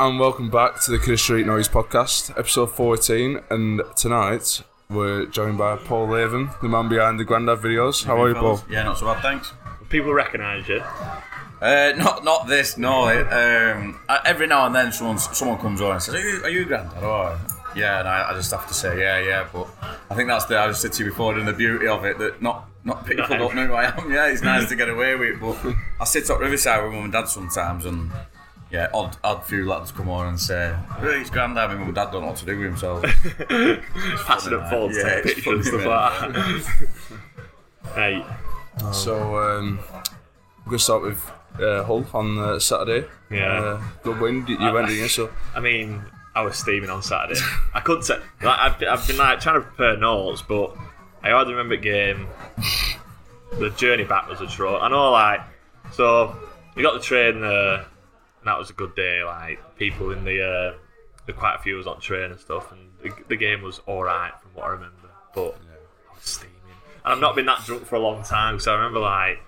And welcome back to the Kidder Street Noise podcast, episode 14. And tonight we're joined by Paul Latham, the man behind the Grandad videos. How are you, Paul? Yeah, not so bad, thanks. People recognise you. Uh, not not this, no. Um, every now and then, someone someone comes on and says, "Are you, are you Grandad?" Oh, yeah, and I, I just have to say, "Yeah, yeah." But I think that's the I just said to you before, and the beauty of it that not not people Not don't know who I am. Yeah, it's nice to get away with. it, But I sit up Riverside with mum and dad sometimes, and yeah, odd odd few lads come on and say, "Really, it's Grandad." My mum and dad don't know what to do with himself. Passing up phones, Yeah, pictures and stuff like that. hey, So um, we're going to start with uh, Hull on uh, Saturday. Yeah. Uh, good win. You you went in, so I mean, I was steaming on Saturday. I couldn't say, like, I've, I've been like trying to prepare notes, but I hardly remember the game. The journey back was a draw. I know, like, so we got the train there, and that was a good day. Like, people in the, uh, there quite a few was on train and stuff, and the, the game was alright from what I remember, but I was steaming. And I've not been that drunk for a long time, so I remember, like,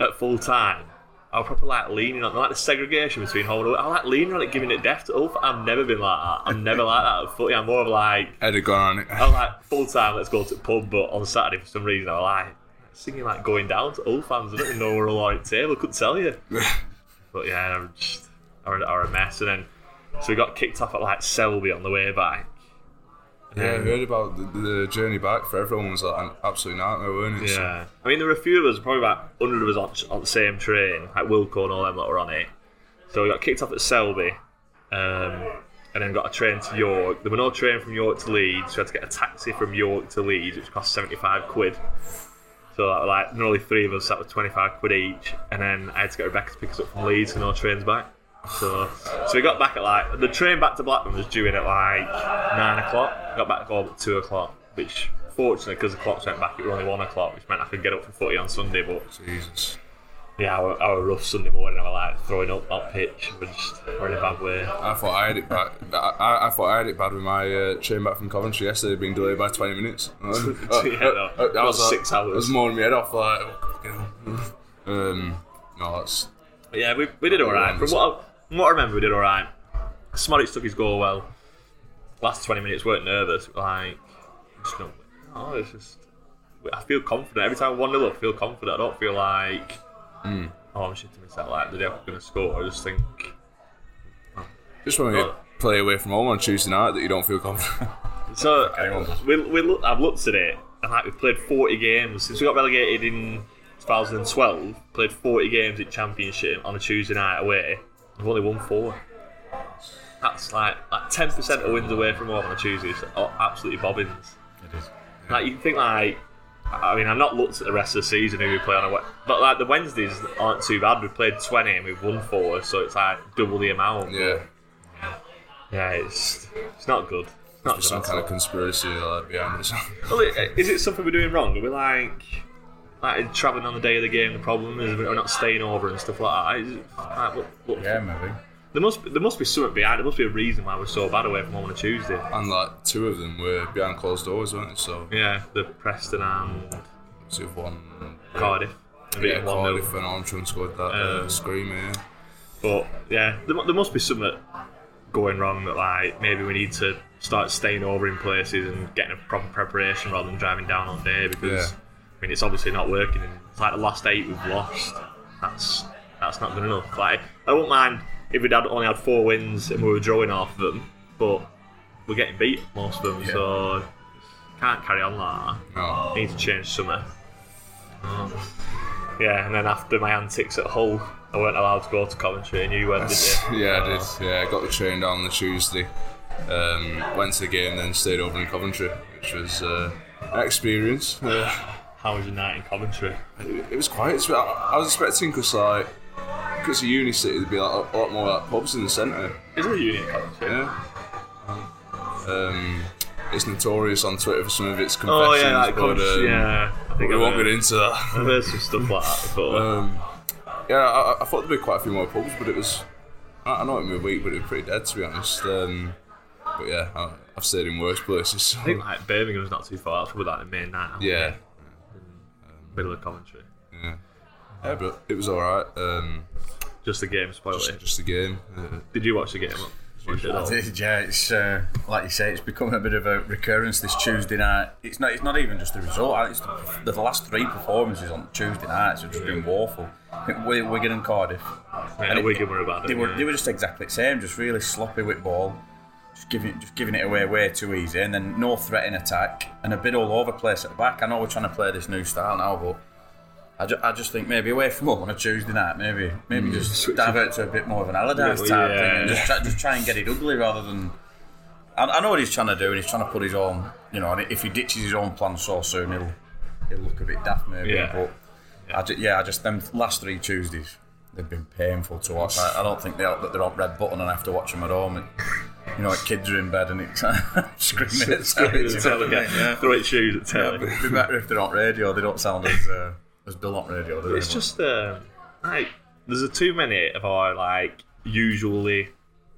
at full time, I was probably like leaning on like the segregation between and. I was like leaning on it, giving it depth to Ulf. I've never been like that. I'm never like that at footy. I'm more of like Ed had gone on it. I was like full time. Let's go to the pub. But on Saturday for some reason I was like singing like going down to Ulf fans. I don't even know where all on the table. I couldn't tell you. But yeah, I'm just I were, a mess. And then so we got kicked off at like Selby on the way back. Yeah, I heard about the, the journey back for everyone was like an absolute nightmare, weren't it? So- Yeah, I mean there were a few of us, probably about hundred of us on, on the same train, like Wilco and all them that were on it. So we got kicked off at Selby, um, and then got a train to York. There were no train from York to Leeds, so we had to get a taxi from York to Leeds, which cost seventy five quid. So that were like nearly three of us sat with twenty five quid each, and then I had to get Rebecca to pick us up from Leeds, so no trains back. So, so we got back at like the train back to Blackburn was due in at like nine o'clock. Got back at home at two o'clock, which fortunately because the clocks went back, it was only one o'clock, which meant I could get up for footy on Sunday. But Jesus. yeah, our, our rough Sunday morning, I was like throwing up on pitch, we're just we're in a bad way. I thought I had it bad. I, I, thought I had it bad with my uh, train back from Coventry yesterday, being delayed by twenty minutes. Uh, uh, Yeah, no, uh, that was about like- six hours. I was moaning my head off like. oh. Um, no, that's But yeah, we, we did all right. From what I, from what I remember, we did all right. Szmodics took his goal well. Last twenty minutes weren't nervous. Like, just no, oh, it's just. I feel confident every time I one 0 up. I feel confident. I don't feel like. Hmm. Oh, I'm shitting myself. Like the day I'm going to score. I just think. just when we Oh. play away from home on Tuesday night that you don't feel confident. So we, we look, I've looked at it, and like we've played 40 games since we got relegated in 2012. Played 40 games in Championship on a Tuesday night away. We've only won four. That's like like 10% of wins away from home on a Tuesday. It's oh, absolutely bobbins. It is. Like you think like. I mean, I've not looked at the rest of the season who we play on a Wed- but like the Wednesdays aren't too bad. We've played twenty and we've won four, so it's like double the amount. Yeah. Yeah, it's it's not good. It's not There's good some kind all. of conspiracy like, behind it. Well, is it something we're doing wrong? Are we like, like traveling on the day of the game? The problem is we're not staying over and stuff like that. like, what, what, Yeah, maybe. There must be, there must be something behind. There must be a reason why we're so bad away from home on a Tuesday. and like two of them were behind closed doors, weren't they? So Yeah, the Preston and two of one. Cardiff. A bit Yeah, Cardiff and Armstrong scored that uh, Um, screamer. Yeah. But yeah, there, there must be something going wrong that like maybe we need to start staying over in places and getting a proper preparation rather than driving down on day because Yeah. Mean it's obviously not working. And it's like the last eight we've lost. That's that's not good enough. Like I wouldn't mind if we'd had only had four wins and we were drawing half of them, but we're getting beat most of them, so can't carry on like that. No. Need to change something. Um, yeah, and then after my antics at Hull, I weren't allowed to go to Coventry, and you went, did you? yeah, I did. Yeah, I got the train down on the Tuesday. Um, went to the game, then stayed over in Coventry, which was uh, an experience. Uh, How was your night in Coventry? it, it was quiet. I, was expecting because like because of uni city, there'd be like, a lot more like, pubs in the centre. Is there a uni in Coventry? Yeah. Um, it's notorious on Twitter for some of its Oh yeah, like but, um, yeah, I think we won't get into that. I've heard some stuff like that before. Um, yeah, I, I thought there'd be quite a few more pubs, but it was. I, I know it midweek, but it was pretty dead to be honest. Um, but yeah, I, I've stayed in worse places. So. I think like Birmingham's not too far. That's probably like the main night. yeah, middle of Coventry. yeah, yeah, but it was all right. Um, Just the game spoiled just, it. just a game. Uh, Did you watch the game? I did, yeah. It's uh, like you say, it's becoming a bit of a recurrence this Tuesday night. It's not. It's not even just the result. It's the, the last three performances on Tuesday nights have just been woeful. Think Wi- Wigan and Cardiff. Yeah, And it- Wigan were about it. They were. yeah. They were just exactly the same. Just really sloppy with ball. Just giving, just giving it away way too easy, and then no threat in attack, and a bit all over the place at the back. I know we're trying to play this new style now, but I, ju- I just think maybe away from home on a Tuesday night, maybe maybe just divert to a bit more of an Allardyce Yeah, type yeah. thing, and just try, just try and get it ugly rather than. I, I know what he's trying to do, and he's trying to put his own, you know, and if he ditches his own plan so soon, he'll he'll look a bit daft maybe. Yeah. But I ju- yeah, I just them last three Tuesdays. They've been painful to watch. I, I don't think they're, that they're on red button and I have to watch them at home. And, you know, like kids are in bed and it's screaming at telly. Tell Yeah, it, yeah. Throw it shoes at telly. It'd be better if they're on radio. They don't sound as uh, as Bill on radio. Do they? It's just um, like there's a too many of our like usually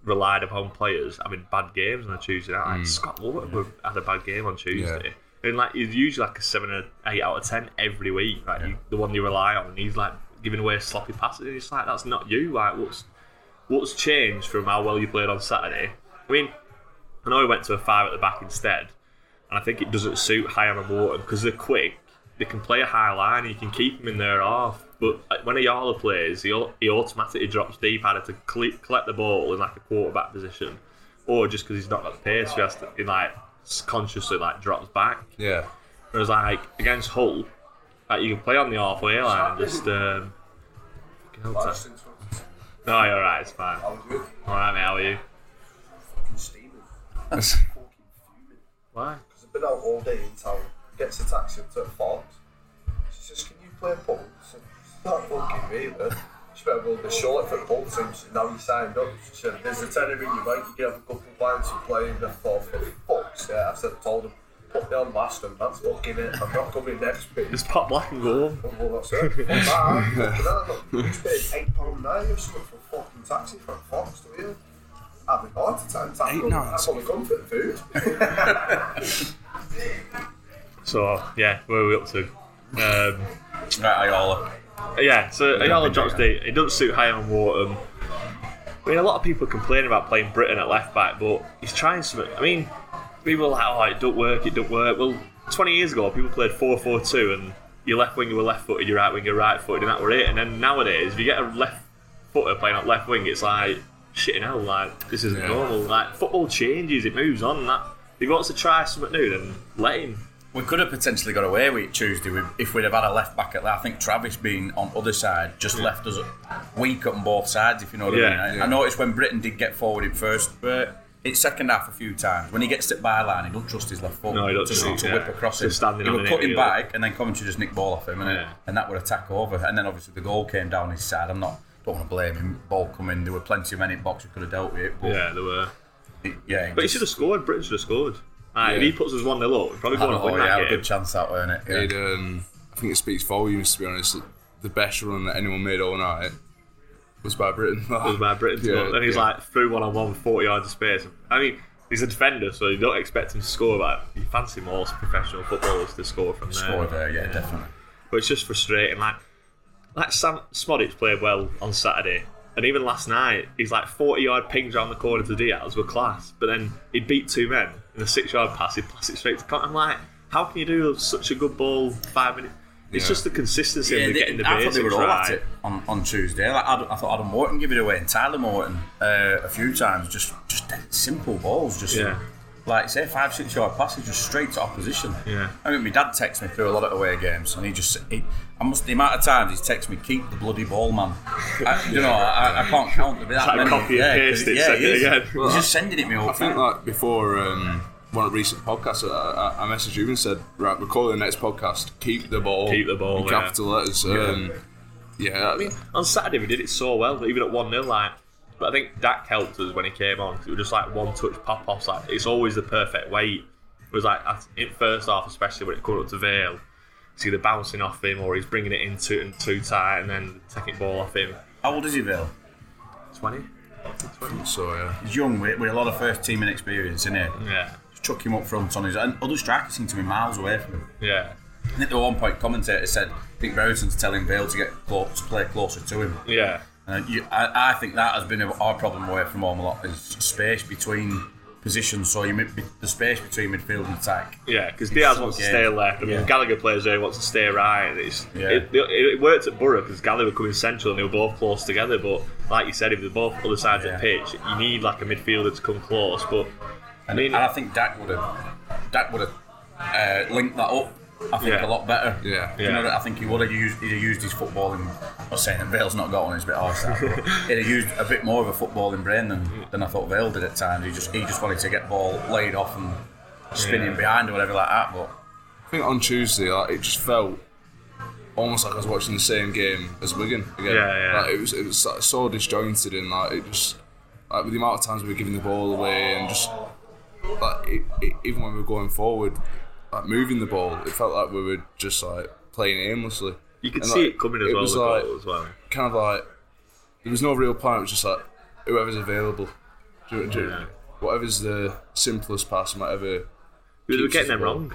relied upon players having bad games on a Tuesday night. Like Scott Wood had a bad game on Tuesday. And like he's usually like a seven or eight out of ten every week. Like you, the one you rely on, and he's like giving away sloppy passes. And it's like that's not you. Like what's what's changed from how well you played on Saturday? I mean, I know he went to a five at the back instead, and I think it doesn't suit Hyam and Wharton because they're quick. They can play a high line, and you can keep them in there half. But uh, when Ayala plays, he, he automatically drops deep, either to collect the ball in like a quarterback position, or just because he's not got the pace, he has to he like consciously like drops back. yeah, Whereas like against Hull, like you can play on the halfway line and just um. fucking hell, Tom. No, you're alright. It's fine. All right, mate. How are you? steaming. Why? Because I've been out all day in town. Gets a taxi up to Fox. She says, "Can you play pool?" I "It's not fucking me, man." She better go to the short for pool team. She "Now you signed up." She said, "There's a tenner in your bank. You can have a couple of pints and play." And I thought, "For fuck's sake!" I said, "Told him." Put me on last and that's fucking it. I'm not coming next week. Just pop black and go. Well, that's it. Fuck that. Fucking hell, look, You just paid eight pound ninety or something for a fucking taxi from Fox to here. Having a heart attack. That's Eight all- nines. That's only come for the food. So yeah, where are we up to? Um, Right, Ayala. yeah, so Ayala drops deep. It doesn't suit Hyam and Wharton. I mean, a lot of people are complaining about playing Brittain at left back, but he's trying something. I mean, people like, oh, it don't work, it don't work. Well, 20 years ago, people played 4 4 2, and your left winger were left footed, your right winger right footed, and that were it. And then nowadays, if you get a left footer playing at left wing, it's like, shit in hell, like, this isn't Yeah. normal. Like, football changes, it moves on. And that If he wants to try something new, then let him. We could have potentially got away with it Tuesday if we'd have had a left back at that. I think Travis being on other side just left us weak on both sides, if you know what Yeah, I mean. I, yeah. I noticed when Brittain did get forward in first, but it's second half a few times. When he gets to the byline, he don't trust his left foot No, he don't to, trust it, to yeah. whip across him. Standing he on would it, cut him really. back, and then Coventry just nick ball off him, and, Yeah. and that would attack over. And then obviously the goal came down his side. I'm not don't want to blame him. Ball come in. There were plenty of men in box who could have dealt with it. But Yeah, there were. it- yeah, But he should have scored. Brittain should have scored. Aye, If he puts us 1 0 up, we're probably I going don't to know, win yeah, that a good chance that, weren't it? Yeah. It, um, I think it speaks volumes, to be honest. The best run that anyone made all night was by Brittain. was by Brittain. Yeah, Yeah, and he's yeah. like through one on one, 40 yards of space. I mean, he's a defender, so you don't expect him to score. But you fancy most professional footballers to score from there. Score there, yeah, definitely. But it's just frustrating. Like, like Sam Szmodics played well on Saturday, and even last night, he's like 40 yard pings around the corner to Diaz were class. But then he'd beat two men in a six yard pass. He passed it straight to. Con- I'm like, how can you do such a good ball five minutes? It's Yeah. just the consistency Yeah, of they- getting the I thought basics they were all right. at it on, on Tuesday. Like Adam, I thought Adam Morton give it away, and Tyler Morton uh, a few times. Just just simple balls, just Yeah. like say five six yard passes, just straight to opposition. Yeah. I mean, my dad texts me through a lot of away games, and he just he, I must the amount of times he's texted me, keep the bloody ball, man. I, you know, I, I can't count. There'll be that like many. copy and yeah, paste 'cause- it, yeah, send he it is. again. He's just sending it me all I the think time. like before um, one of the recent podcasts, I, I, I messaged you and said, right, we're calling the next podcast, keep the ball. Keep the ball, In yeah. capital letters. Um, yeah, I mean, on Saturday we did it so well, even at one 0 like. But I think Dack helped us when he came on. 'cause it was just like one touch pop offs. Like it's always the perfect weight. It was like in first half, especially when it caught up to Vale, it's either bouncing off him or he's bringing it into and too tight and then taking the ball off him. How old is he, Bill? Twenty. so yeah. He's young with, with a lot of first team and experience, isn't he? Yeah. Chuck him up front on his. And other strikers seem to be miles away from him. Yeah. I think at one point commentator said, I think Brereton's telling Vale to get close, to play closer to him. Yeah. And you, I, I think that has been our problem away from home a lot is space between positions. So you the space between midfield and attack. Yeah, because Diaz wants to stay left. I mean, Yeah. Gallagher plays there, he wants to stay right. It's, Yeah. it, it, it worked at Borough because Gallagher coming central and they were both close together. But like you said, if they're both other sides of the pitch, you need like a midfielder to come close. But I And, mean, and I think Dack would have Dack would have uh, linked that up. I think Yeah. a lot better. Yeah. You know, I think he would have used he'd have used his footballing. I'm not saying that Vale's not got one; it's a bit harsh. that, He'd have used a bit more of a footballing brain than, than I thought Vale did at times. He just he just wanted to get ball laid off and spinning Yeah. behind or whatever like that. But I think on Tuesday, like, it just felt almost like I was watching the same game as Wigan again. Yeah, yeah. Like, it was it was like, so disjointed and like it just like with the amount of times we were giving the ball away and just like it, it, even when we were going forward, like moving the ball, it felt like we were just like playing aimlessly. you could And, see like, it coming as it well. was like- as well. Kind of like there was no real plan. It was just like whoever's available, do, do, Yeah. whatever's the simplest pass, whatever. We were getting them ball. wrong.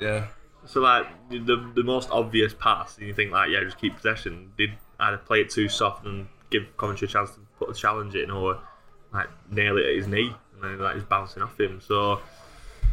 Yeah. So like the the most obvious pass, and you think like yeah, just keep possession. Did either play it too soft and give Coventry a chance to put a challenge in, or like nail it at his knee and then like he's bouncing off him. So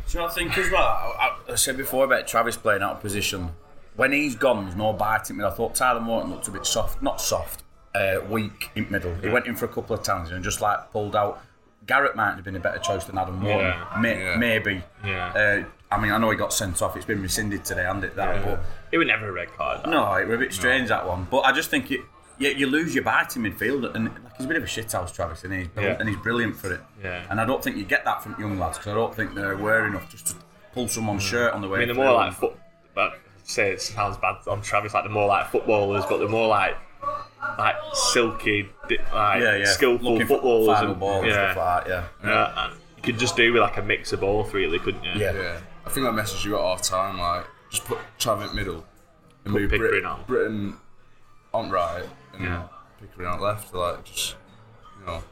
So I think as well, I, I, I said before about Travis playing out of position. When he's gone, there's no biting me. I thought Tyler Morton looked a bit soft, not soft, uh, weak in middle. He went in for a couple of times and just like pulled out. Garrett might have been a better choice than Adam Morton. Yeah. May, Yeah. Maybe. Yeah. Uh, I mean, I know he got sent off. It's been rescinded today, hasn't it? That, but it was never a red card. that. no, it was a bit strange that one. But I just think it, you, you lose your bite in midfield, and like, he's a bit of a shithouse, Travis, and he's Yeah. and he's brilliant for it. Yeah. And I don't think you get that from young lads because I don't think they're aware enough just to pull someone's mm. shirt on the way. I mean, they're more like and- foot. But say it sounds bad on Travis, like they're more like footballers, but they're more like like silky, like yeah, yeah, skillful Looking for footballers. final and, ball and yeah, stuff like that. Yeah. yeah, and you could just do with like a mix of both, really, couldn't you? Yeah. Yeah, I think I messaged you at half time, like, just put Travis middle and move Pickering Brittain on. Brittain on right and Yeah. Pickering on left, like, just, you know,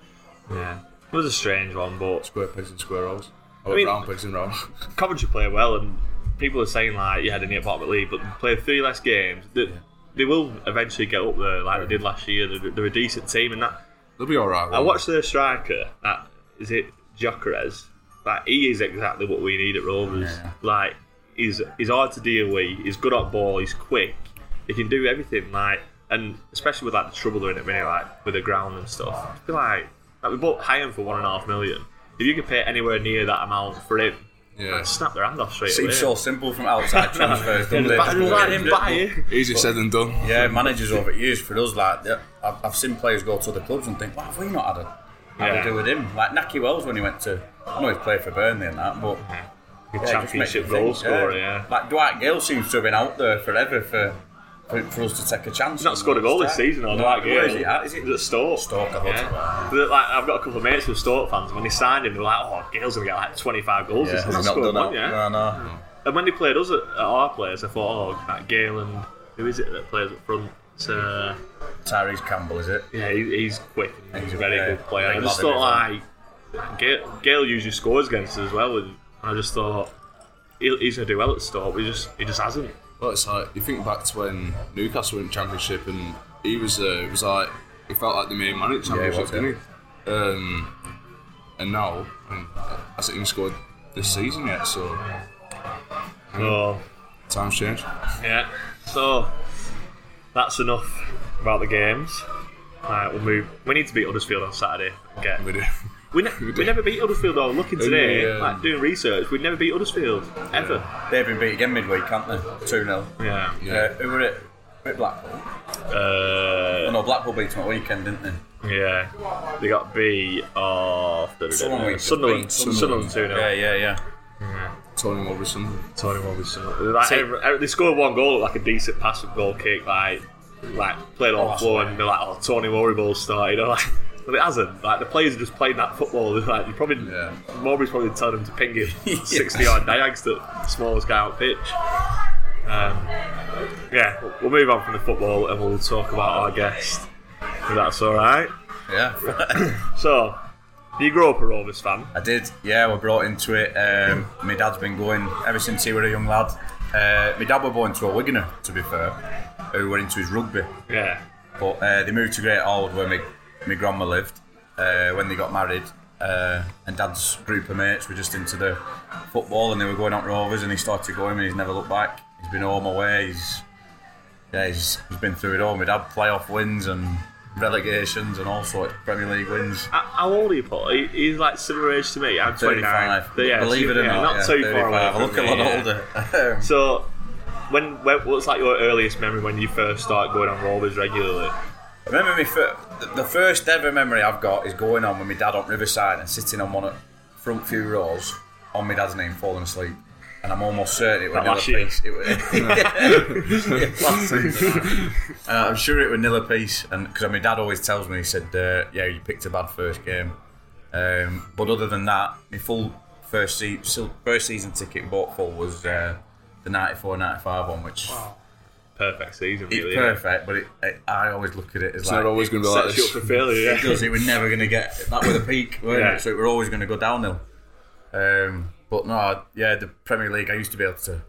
yeah. It was a strange one, but square pegs and square holes. I mean- round pegs and round. Coventry play well, and people are saying like, yeah, they need a bottom of the league, but they play three less games. They, they will eventually get up there, like they did last year. They're, they're a decent team, and that. They'll be alright. I watched their striker. That is it Gyökeres? Like he is exactly what we need at Rovers. Yeah. Like he's he's hard to deal with. He's good at ball. He's quick. He can do everything. Like and especially with like the trouble they're in at the minute, like with the ground and stuff. It'd be like like we bought hire him for one and a half million. If you could pay anywhere near that amount for him, Yeah. I'd snap their hand off straight away. Seems so simple from outside transfers. Yeah, doesn't it? but I was like, I buy it. Easier said than done. Yeah, managers over years for us, like yeah, I've, I've seen players go to other clubs and think, why have we not had a have Yeah. to do with him. Like Nakhi Wells when he went to, I know he's played for Burnley and that, but Good yeah, it championship makes goal think, scorer, yeah. Like Dwight Gayle seems to have been out there forever for for, for us to take a chance. He's not scored a goal this season, or no, like Where is he at? Is He's it at Stoke. Stoke, I thought Yeah. it Like, I've got a couple of mates who are Stoke fans. When they signed him, they were like, "Oh, Gayle's gonna get like 25 goals." Yeah, this season." not done one, that? yeah. No, no. And when they played us at, at our place, I thought, "Oh, like Gayle and who is it that plays up front?" Uh, Tyrese Campbell, is it? yeah, he, he's quick. And he's a very good player. I just thought isn't like Gayle, Gayle usually scores against us as well, and I just thought he, he's gonna do well at Stoke. But he just he just hasn't. Well, it's like you think back to when Newcastle went Championship and he was, uh, it was like he felt like the main man at Yeah, he Championship, was, didn't he? Um, and now, I mean, hasn't even scored this season yet, so So times change. Yeah. So that's enough about the games. Right, we'll move. We need to beat Huddersfield on Saturday. Okay. We do. We, ne- we never beat Huddersfield though. Looking today, Yeah. like doing research, we'd never beat Huddersfield ever. They've been beat again midweek, haven't they? 2 0. Yeah. Yeah. Uh, who were it? Were it Blackpool? Oh, Uh, no, Blackpool beat them at weekend, didn't they? yeah. They got beat off Someone we- Sunderland. beat Sunderland two 0 Yeah, yeah, yeah. Tony Robertson. Tony Robinson. Like, every- every- they scored one goal, like a decent pass and goal kick, like like played on the floor, and they're like, "Oh, Tony Mowbray started." You know, like, but it hasn't. Like the players are just playing that football. Like you probably, Yeah. Mowbray's probably telling them to ping it sixty yard diags to the smallest guy out pitch. Um, yeah, we'll- we'll move on from the football and we'll talk about our guest. If that's all right. Yeah. So, you grew up a Rovers fan. I did, yeah, we're brought into it. Um, my dad's been going ever since he was a young lad. Uh, my dad were born to a Wiganer, to be fair, who were into his rugby. Yeah. But uh, they moved to Great Old where my, my grandma lived uh, when they got married. Uh, and dad's group of mates were just into the football and they were going out rovers and he started going and he's never looked back. He's been home away, he's yeah, he's, he's been through it all. My dad playoff wins and relegations and all sorts Premier League wins. How- old are you, Paul? He's like similar age to me. I'm 29. 35. But yeah, Believe it or yeah, not, not yeah, too far away. 35. I look a lot older. So, when, when what's like your earliest memory when you first started going on Rovers regularly? I remember me fir- the- the first ever memory I've got is going on with my dad on Riverside and sitting on one of the front few rows on my dad's name, falling asleep. And I'm almost certain it was That Nilla last? Peace. It was, Yeah. Uh, I'm sure it was Nilla Peace, and because my dad always tells me, he said, uh, "Yeah, you picked a bad first game." Um, but other than that, my full first se- first season ticket bought full was uh, the 94-95 one, which Perfect season, it's really. perfect. But it, it, I always look at it as It's like not always going to be like Sets you up this. for failure, yeah. because it was never going to get that with a peak, weren't Yeah. it? So it were always going to go downhill. Um, but no, yeah, the Premier League, I used to be able to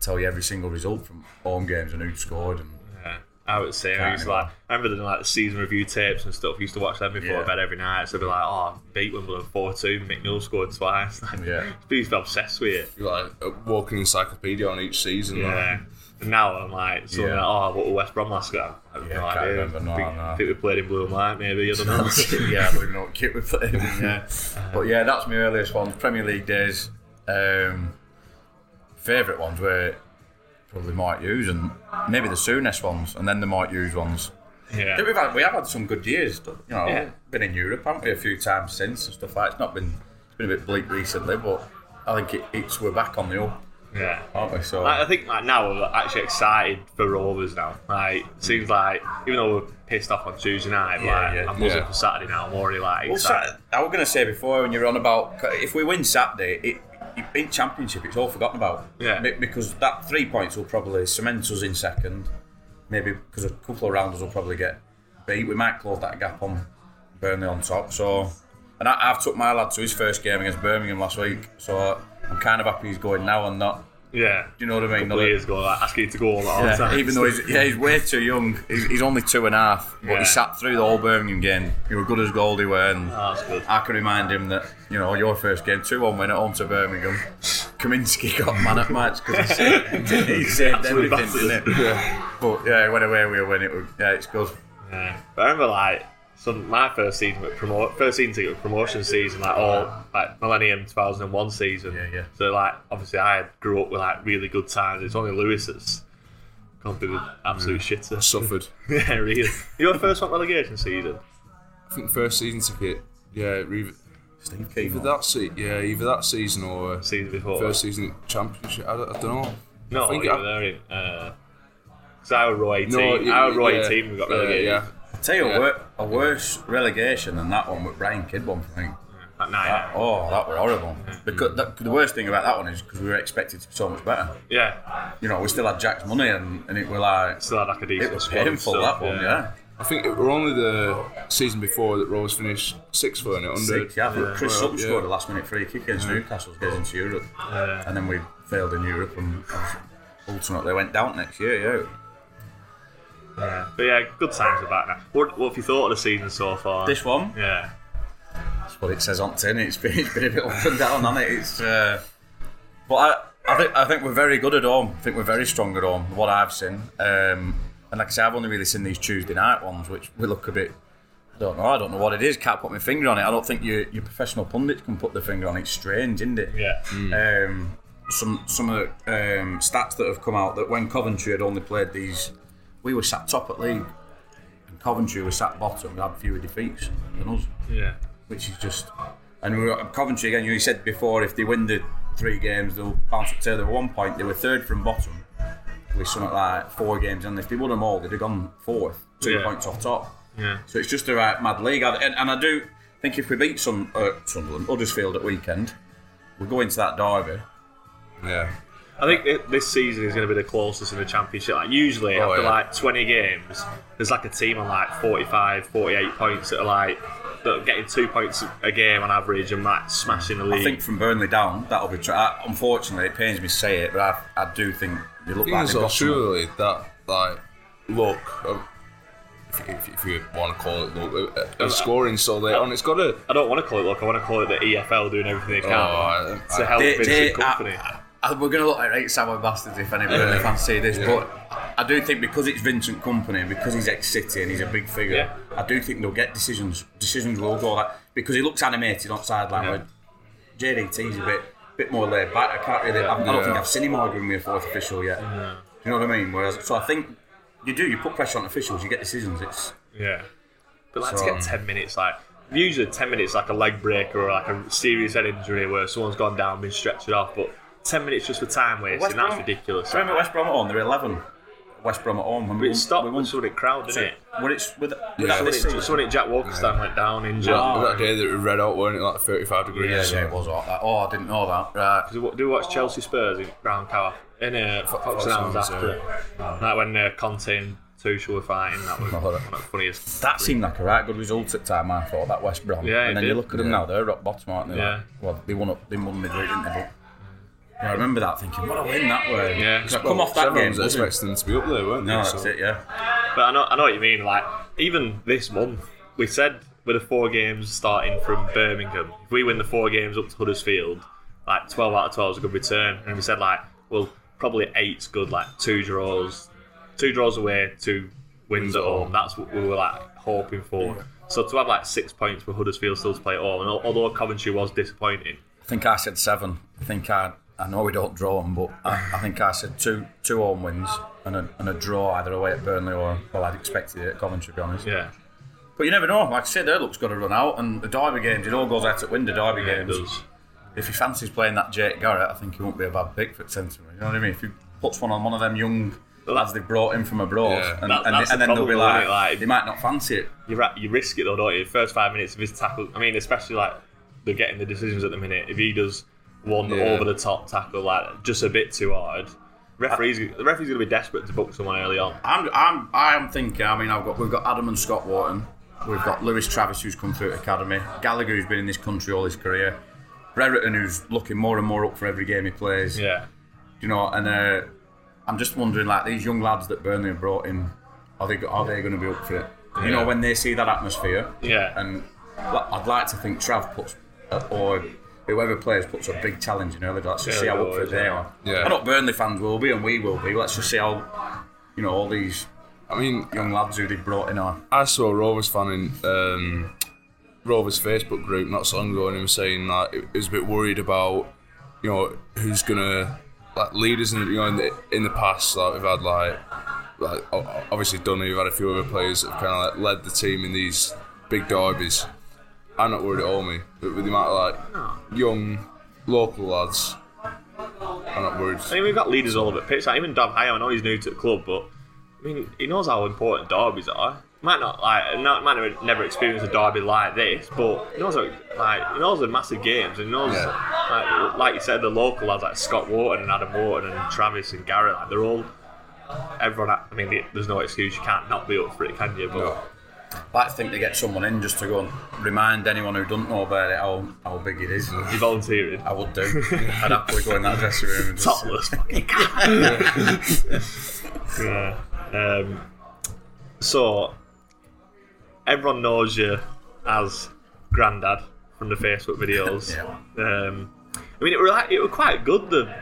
tell you every single result from home games and who scored. And Yeah. I would say I used to like I remember doing like the season review tapes and stuff. I used to watch them before Yeah. bed every night. So I'd be like, oh, beat Wimbledon four two. McNeil scored twice. Yeah. I used to be obsessed with it. You're like a walking encyclopedia on each season. Yeah. And now I'm like, something Yeah. like, oh, what were West Brom last game? I have Yeah, no idea. remember, no, think, no. think we played in blue and white, maybe. I don't know. yeah, I don't even know what kit we played in. Yeah, but yeah, that's my earliest ones. Premier League days. Um, Favourite ones were probably Mike Hughes and maybe the Souness ones, and then the Mike Hughes ones. Yeah. we've had, we have had some good years. You know, Yeah. been in Europe, haven't we, a few times since and stuff like. It's not been it's been a bit bleak recently, but I think it, it's we're back on the up, Yeah. aren't we? So Like, I think like now we're actually excited for Rovers now. Like seems like even though we're pissed off on Tuesday night, Yeah, like yeah. I'm buzzing Yeah. for Saturday now. I'm already like Well, excited. Sat- I was going to say before when you're on about if we win Saturday, it, it, in Championship it's all forgotten about. Yeah. Because that three points will probably cement us in second. Maybe because a couple of rounders will probably get beat. We might close that gap on Burnley on top. So, and I, I've took my lad to his first game against Birmingham last week. So I'm kind of happy he's going now and not. yeah. Do you know what I mean? of years ago, like asking you to go all the Yeah, time. even though he's, yeah, he's way too young. He's, he's only two and a half, but Yeah. he sat through the whole Birmingham game. He was good as gold he were, and Oh, that's good. I can remind him that you know your first game, two one win at home to Birmingham. Kaminski got man at match because he saved, he saved everything, didn't it? But yeah, he went away with a win. It was, yeah, it's good. Yeah. But I remember like some my first season with promote first season ticket with promotion season like all like Millennium 2001 season. Yeah, yeah. So like obviously I grew up with like really good times. It's only Lewis that's gone through the absolute Mm. shitter. Suffered. yeah, really. Your first one relegation season. I think first season ticket yeah, either, Steve either that se- yeah, either that season or Season before. first season championship. I don't, I don't know. No, I think you I- were there in. Because our Roy team, No, our yeah, Roy yeah, team, we got yeah, relegated Yeah, Tell you Yeah. a, wor- a worse relegation than that one with Brian Kidbom, I think. at night. That- oh, that were horrible. Because that, the worst thing about that one is because we were expected to be so much better. Yeah, You know, we still had Jack's money, and, and it were like still had like a decent it was squad and painful stuff, that one. Yeah, I think it were only the season before that Rose finished sixth for in it under. six. Yeah, I think Chris Sutton yeah. scored a last minute free kick against Newcastle to get into Europe, and then we failed in Europe and ultimately went down next year. Yeah, Yeah. But yeah, good times are back now. What, what have you thought of the season so far? this one. Yeah. That's what it says on tin. It's been, it's been a bit up and down, hasn't it? It's, uh, but I, I think I think we're very good at home. I think we're very strong at home. What I've seen, um, and like I say, I've only really seen these Tuesday night ones, which we look a bit. I don't know. I don't know what it is. Can't put my finger on it. I don't think your your professional pundits can put their finger on it. It's strange, isn't it? Yeah. Um, some some of the um, stats that have come out that when Coventry had only played these, we were sat top at league, and Coventry were sat bottom. We had fewer defeats than us Yeah. which is just. And we were at Coventry again. You said before, if they win the three games, they'll bounce up to the one point. They were third from bottom with something like four games, and if they won them all, they'd have gone fourth, two Yeah. points off top. Yeah. So it's just a right mad league, and, and I do think if we beat some uh, Sunderland, Huddersfield at weekend, we'll go into that derby. Yeah, I think it, this season is going to be the closest in the championship. Like usually Oh, after yeah. like 20 games, there's like a team on like 45, 48 points that are like that are getting two points a game on average and like smashing the league. I think from Burnley down, that'll be. Tra- I, unfortunately, it pains me to say it, but I, I do think they look thing like is, they've got surely that like look. of- If, if, if you want to call it look, uh, of scoring so late on, it's got to. I don't want to call it look. I want to call it the EFL doing everything they can Oh, I- to help They- Vincent they- Company. I- I- we're going to look like right sour bastards if any Burnley fans see this, but I do think because it's Vincent Kompany, and because he's ex City and he's a big figure, Yeah. I do think they'll get decisions. Decisions will go like because he looks animated on sideline. Yeah. Where JDT's a bit bit more laid back. I can't really. I, I don't Yeah. think I've seen him arguing with a fourth official yet. You know what I mean? Whereas, so I think you do. You put pressure on officials, you get decisions. It's Yeah. But like So- to get um, 10 minutes, like, usually 10 minutes like a leg break or like a serious head injury where someone's gone down, been stretched off, but 10 minutes just for time wasting, that's Brom- ridiculous. Do you remember West Brom at home? They're eleven. West Brom at home. When we it won- stopped we with won- someone at crowd, didn't it? When it's with, with Yeah. that Someone this at- season. someone at Jack Walkerstein went down injured. Yeah, that day that it red out, weren't it? Like 35 degrees. Yeah, yeah, it was hot. That. Oh, I didn't know that. Right. Do you- do watch Chelsea Spurs in Brown Cow in uh, Fox Fox and Hounds Hounds, after? Like when uh, Conte and Tuchel were fighting, that was one of the funniest. That seemed like a right good result at time. I thought that West Brom. Yeah, it and then you look at them Yeah. now; they're rock bottom, aren't they? Yeah. Like, well, they won up. They won midweek, didn't they? But yeah, I remember that thinking, what a win that way. Yeah. because I come off that Everyone game. was buzzing. expecting them to be up there, weren't they? No, So- that's it. Yeah. But I know, I know what you mean. Like even this month, we said with the four games starting from Birmingham, if we win the four games up to Huddersfield, like twelve out of twelve is a good return. And we said like, well, probably eight's good. Like two draws, two draws away, two wins at home. That's what we were like hoping for. So to have like six points for Huddersfield still to play at home, and although Coventry was disappointing, I think I said seven. I think I. I know we don't draw them, but I, I think I said two two home wins and a, and a draw either away at Burnley or well, I'd expected it at Coventry, to be honest. yeah, But you never know. Like I said, their luck's got to run out, and the derby games, it all goes out to win the derby yeah games. does. If he fancies playing that Jake Garrett, I think he won't be a bad pick for centre. You know what I mean? If he puts one on one of them young lads they've brought in from abroad, Yeah. and, That- and, that's and the then they'll be like? Like- they might not fancy it. you ra- you risk it though, don't you? First five minutes of his tackle. I mean, especially like they're getting the decisions at the minute. If he does one Yeah. over the top tackle, like just a bit too hard, referees the referee's gonna be desperate to book someone early on. I'm, I'm, I'm thinking. I mean, I've got we've got Adam and Scott Wharton. We've got Lewis Travis, who's come through academy. Gallagher, who's been in this country all his career. Brereton, who's looking more and more up for every game he plays. Yeah, You know, and uh, I'm just wondering, like these young lads that Burnley have brought in, are they are they going to be up for it? You know, when they see that atmosphere. Yeah. And I'd like to think Trav puts uh, or whoever plays puts a big challenge in early. Let's just Yeah, see how they up for it always they are. are. Yeah. I know Burnley fans will be, and we will be. Let's just see how you know all these I mean, young lads who they brought in are. I saw a Rovers fan in um, Rovers Facebook group not so long ago, and he was saying that he was a bit worried about, you know, who's gonna like leaders in you know in the in the past. Like we've had like like o- obviously Dunny, we've had a few other players that have kind of like led the team in these big derbies. I'm not worried at all, me. But with the amount of like young local lads, I'm not worried. I mean, we've got leaders all over the pitch. Like even Dom Hyam, I know he's new to the club, but I mean, he knows how important derbies are. Might not like, not, might never, never experience a derby like this, but he knows how, like he knows the massive games. And he knows, like, like you said, the local lads like Scott Wharton and Adam Wharton and Travis and Garrett, like they're all. Everyone, I mean, there's no excuse. You can't not be up for it, can you? But No. I like to think they get someone in just to go and remind anyone who doesn't know about it how, how big it is. you volunteering. I would do. I'd happily go in that dressing room and just Topless. yeah. Um, so everyone knows you as Grandad from the Facebook videos. Um, I mean, it were like, it were quite good. The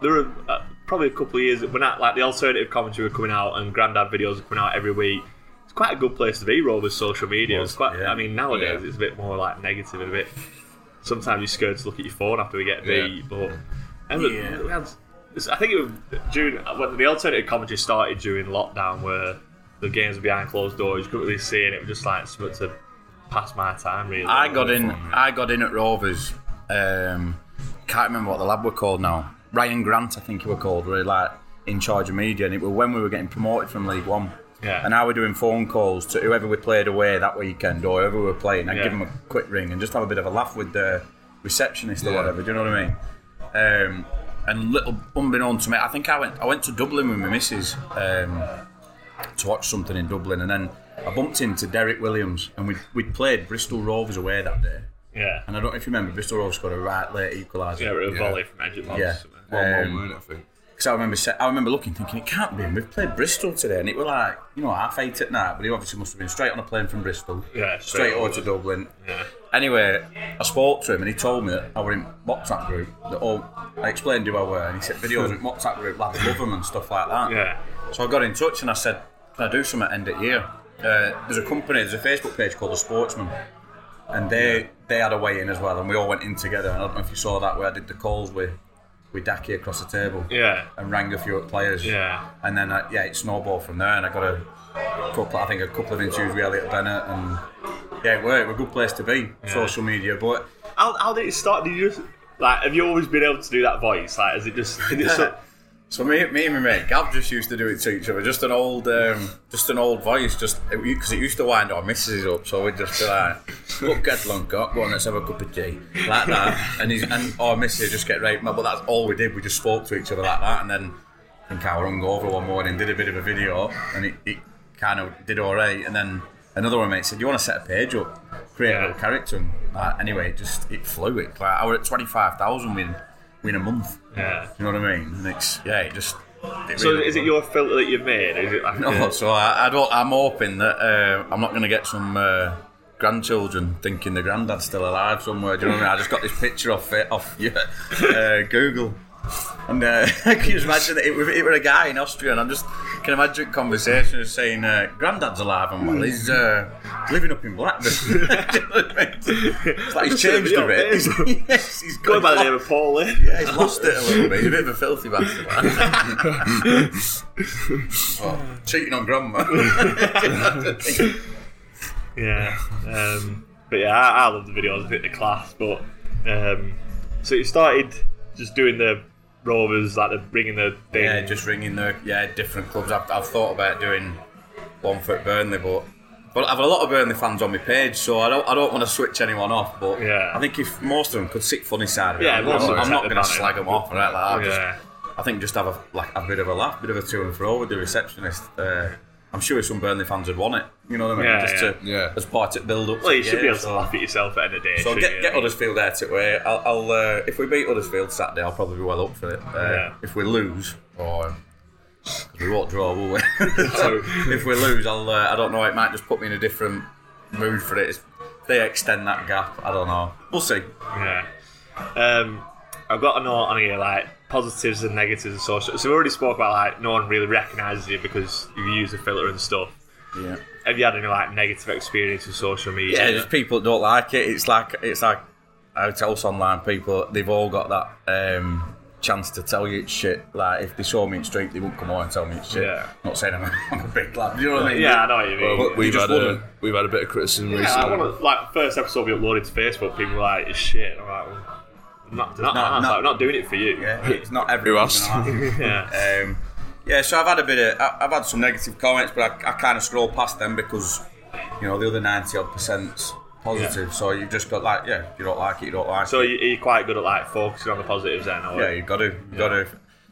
there were uh, probably a couple of years when that, like the alternative commentary were coming out and Grandad videos were coming out every week. It's quite a good place to be, Rover's social media. It's quite. yeah. I mean, nowadays Yeah. it's a bit more like negative and a bit. Sometimes you're scared to look at your phone after we get beat, but. And Yeah. we had, I think it was during when the alternative commentary started during lockdown, where the games were behind closed doors. You couldn't really see, it, and it was just like something to pass my time. Really, I got in. I got in at Rovers. Um, can't remember what the lab were called now. Ryan Grant, I think he were called. Were like in charge of media, and it was when we were getting promoted from League One. Yeah. And we're doing phone calls to whoever we played away that weekend or whoever we were playing. I'd Yeah. give them a quick ring and just have a bit of a laugh with the receptionist or whatever. Do you know what I mean? Um, and little unbeknown to me, I think I went. I went to Dublin with my missus um, to watch something in Dublin, and then I bumped into Derrick Williams, and we we'd played Bristol Rovers away that day. yeah, And I don't know if you remember, Bristol Rovers got a right late equaliser. yeah, a Yeah. volley from edge of. Yeah. One more Um, minute, I think. Because I remember, I remember looking, thinking it can't be. him. We've played Bristol today, and it was like you know half eight at night. But he obviously must have been straight on a plane from Bristol, Yeah, straight, straight over to Dublin. Yeah. Anyway, I spoke to him, and he told me that I were in WhatsApp group. That all I explained who I were, and he said videos in WhatsApp group, lads love them and stuff like that. Yeah. So I got in touch and I said, "Can I do something at end of year?" Uh, there's a company, there's a Facebook page called The Sportsman, and they they had a way in as well, and we all went in together. And I don't know if you saw that where I did the calls with with Daki across the table Yeah. and rang a few players. Yeah. And then uh, yeah, it snowballed from there, and I got a couple, I think a couple of interviews with Elliott Bennett, and yeah, it worked. It was a good place to be, social media. But How, how did it start? Did you just like? Have you always been able to do that voice? Like, is it just? Is it so, so me, me and my mate Gav just used to do it to each other, just an old, um, just an old voice, just because it, used to wind our misses up. So we'd just be like, "Look, get long up, go on, let's have a cup of tea," like that, and he's, and our missus just get right. But that's all we did. We just spoke to each other like that, and then I think I over one morning, did a bit of a video, and it, it kind of did all right. And then another one mate said, "You want to set a page up, create a little character?" And like, anyway, it just it flew. It like I were at twenty five thousand within within a month. yeah. You know what I mean? And it's yeah, it just. It So really is it your filter that you've made? Is it like No, so I, I don't. I'm hoping that uh, I'm not going to get some uh, grandchildren thinking the granddad's still alive somewhere. Do you know what I mean? I just got this picture off it off yeah, uh, Google, and uh, can you just imagine that it it were a guy in Austria, and I'm just can imagine conversations saying, uh, "Granddad's alive and well. He's uh, living up in Blackburn." Do you know what I mean? It's like he's just seen a changed a bit. of yes, he's going by the name of Paul Lynn? yeah, he's lost it a little bit. He's a bit of a filthy bastard. man. oh, cheating on grandma. Yeah. Um, but yeah, I, I love the videos. I think they're class. But um, so you started just doing the rovers, like the bringing the thing. yeah, just ringing the yeah different clubs. I've, I've thought about doing one for Burnley, but but I've a lot of Burnley fans on my page, so I don't I don't want to switch anyone off. But Yeah. I think if most of them could sit funny side of it, Yeah, I'm, of I'm not going to slag them off anything like that. Yeah. Just, I think just have a like a bit of a laugh, a bit of a to and fro with the receptionist. Uh, I'm sure some Burnley fans would want it. You know what I mean? Yeah, just yeah. to Yeah. as part of build up. Well, you should the be game, able to so- laugh at yourself at the end of the day. So get, you? get Huddersfield out of way. I'll, I'll uh, if we beat Huddersfield Saturday, I'll probably be well up for it. Uh, Yeah. If we lose, or 'cause we won't draw, will we? So- if we lose, I'll. Uh, I don't know. It might just put me in a different mood for it. If they extend that gap, I don't know. We'll see. Yeah. Um, I've got a note on here like positives and negatives of social. So we already spoke about like no one really recognises you because you use the filter and stuff. Yeah. Have you had any like negative experience with social media? Yeah, just people don't like it. It's like it's like how else online people. They've all got that. Um, chance to tell you it's shit. Like if they saw me in street, they wouldn't come on and tell me it's shit. Yeah. Not saying I'm a, I'm a big lad. You know what I mean? Yeah, I know what you mean. Well, we've just had a we've had a bit of criticism Yeah, I recently. want to like first episode we uploaded to Facebook. People were like, "It's shit." And I'm like, well, I'm not, not, not- not, not- I'm not doing it for you. Yeah, it's not everyone. asked? Yeah. Um, yeah, so I've had a bit of, I- I've had some negative comments, but I, I kind of scroll past them because, you know, the other ninety odd percent's positive. So you've just got like, yeah, you don't like it, you don't like So it. you, you're quite good at like focusing on the positives then, or Yeah, you've got to, you've got to.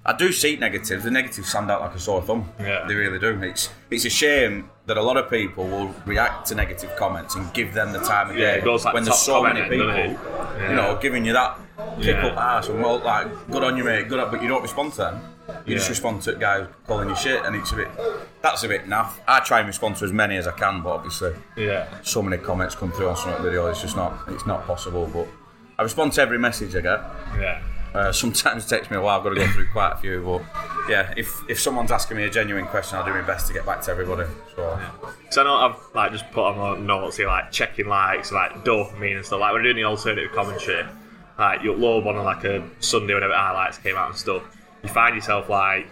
I do see negatives. The negatives stand out like a sore thumb. Yeah. They really do. It's it's a shame that a lot of people will react to negative comments and give them the time of Yeah, day it goes like when there's so many people, then, you know, giving you that kick Yeah. up ass and well, like good on you, mate, good on, but you don't respond to them. You just respond to guys calling you shit, and it's a bit. That's a bit naff. I try and respond to as many as I can, but obviously yeah, so many comments come through on some video. It's just not. It's not possible. But I respond to every message I get. yeah. Uh, sometimes it takes me a while. I've got to go through quite a few, but yeah, if if someone's asking me a genuine question, I'll do my best to get back to everybody. So So I know I've like just put on notes here, like checking likes, like dopamine and stuff. Like we're doing the alternative commentary, like you upload one on like a Sunday whenever highlights came out and stuff. You find yourself like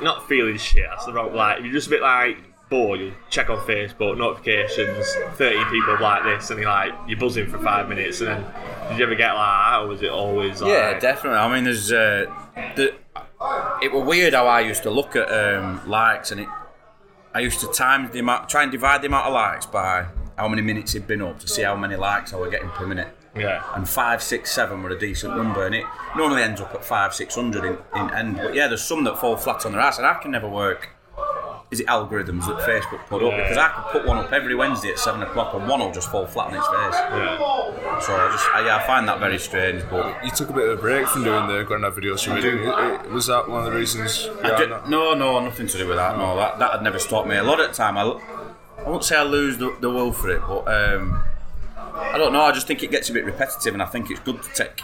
not feeling shit. That's the wrong. Like you're just a bit like bored. You check on Facebook notifications, thirteen people like this, and you're like you're buzzing for five minutes, and then did you ever get like that, or was it always like yeah, definitely. I mean, there's uh, the. It was weird how I used to look at um, likes, and it. I used to time the amount, try and divide the amount of likes by how many minutes it'd been up to see how many likes I were getting per minute. yeah, and five, six, seven were a decent number, and it normally ends up at five, six hundred in, in end. But yeah, there's some that fall flat on their ass, and I can never work. Is it algorithms that Facebook put up? Yeah. Because I could put one up every Wednesday at seven o'clock, and one will just fall flat on its face. yeah. So I just, I, yeah, I find that very strange. But You took a bit of a break from doing the Grandad videos. So we did. Was that one of the reasons? I behind no, no, nothing to do with that. No, that that had never stopped me. A lot of the time, I I won't say I lose the, the will for it, but um, I don't know. I just think it gets a bit repetitive, and I think it's good to take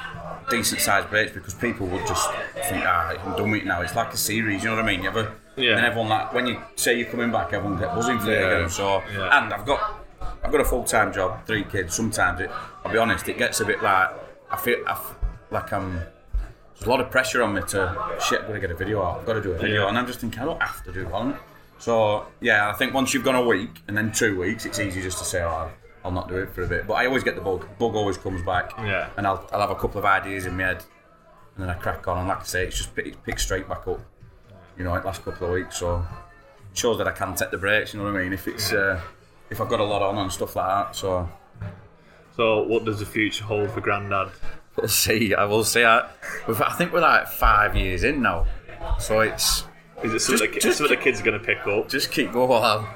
decent sized breaks because people would just think, ah, I'm done with it now. It's like a series, you know what I mean? You ever, Yeah. And everyone like when you say you're coming back, everyone get buzzing for it Yeah. again. So, Yeah. and I've got I've got a full time job, three kids. Sometimes it, I'll be honest, it gets a bit like I feel I f- like I'm. There's a lot of pressure on me to shit. I've got to get a video out. I've got to do a video, Yeah. and I'm just thinking I don't have to do one. So yeah, I think once you've gone a week and then two weeks, it's easy just to say, oh, I'll, I'll not do it for a bit. But I always get the bug. Bug always comes back. Yeah. And I'll, I'll have a couple of ideas in my head, and then I crack on. And like I say, it's just pick, picked straight back up. You know, like last couple of weeks. So shows that I can take the breaks. You know what I mean? If it's uh, if I've got a lot on and stuff like that. So So what does the future hold for Grandad? we'll see. I will see. I, we've- I think we're like five years in now. So it's Is it something, Just- the, just- something the kids are going to pick up? just keep going. Well,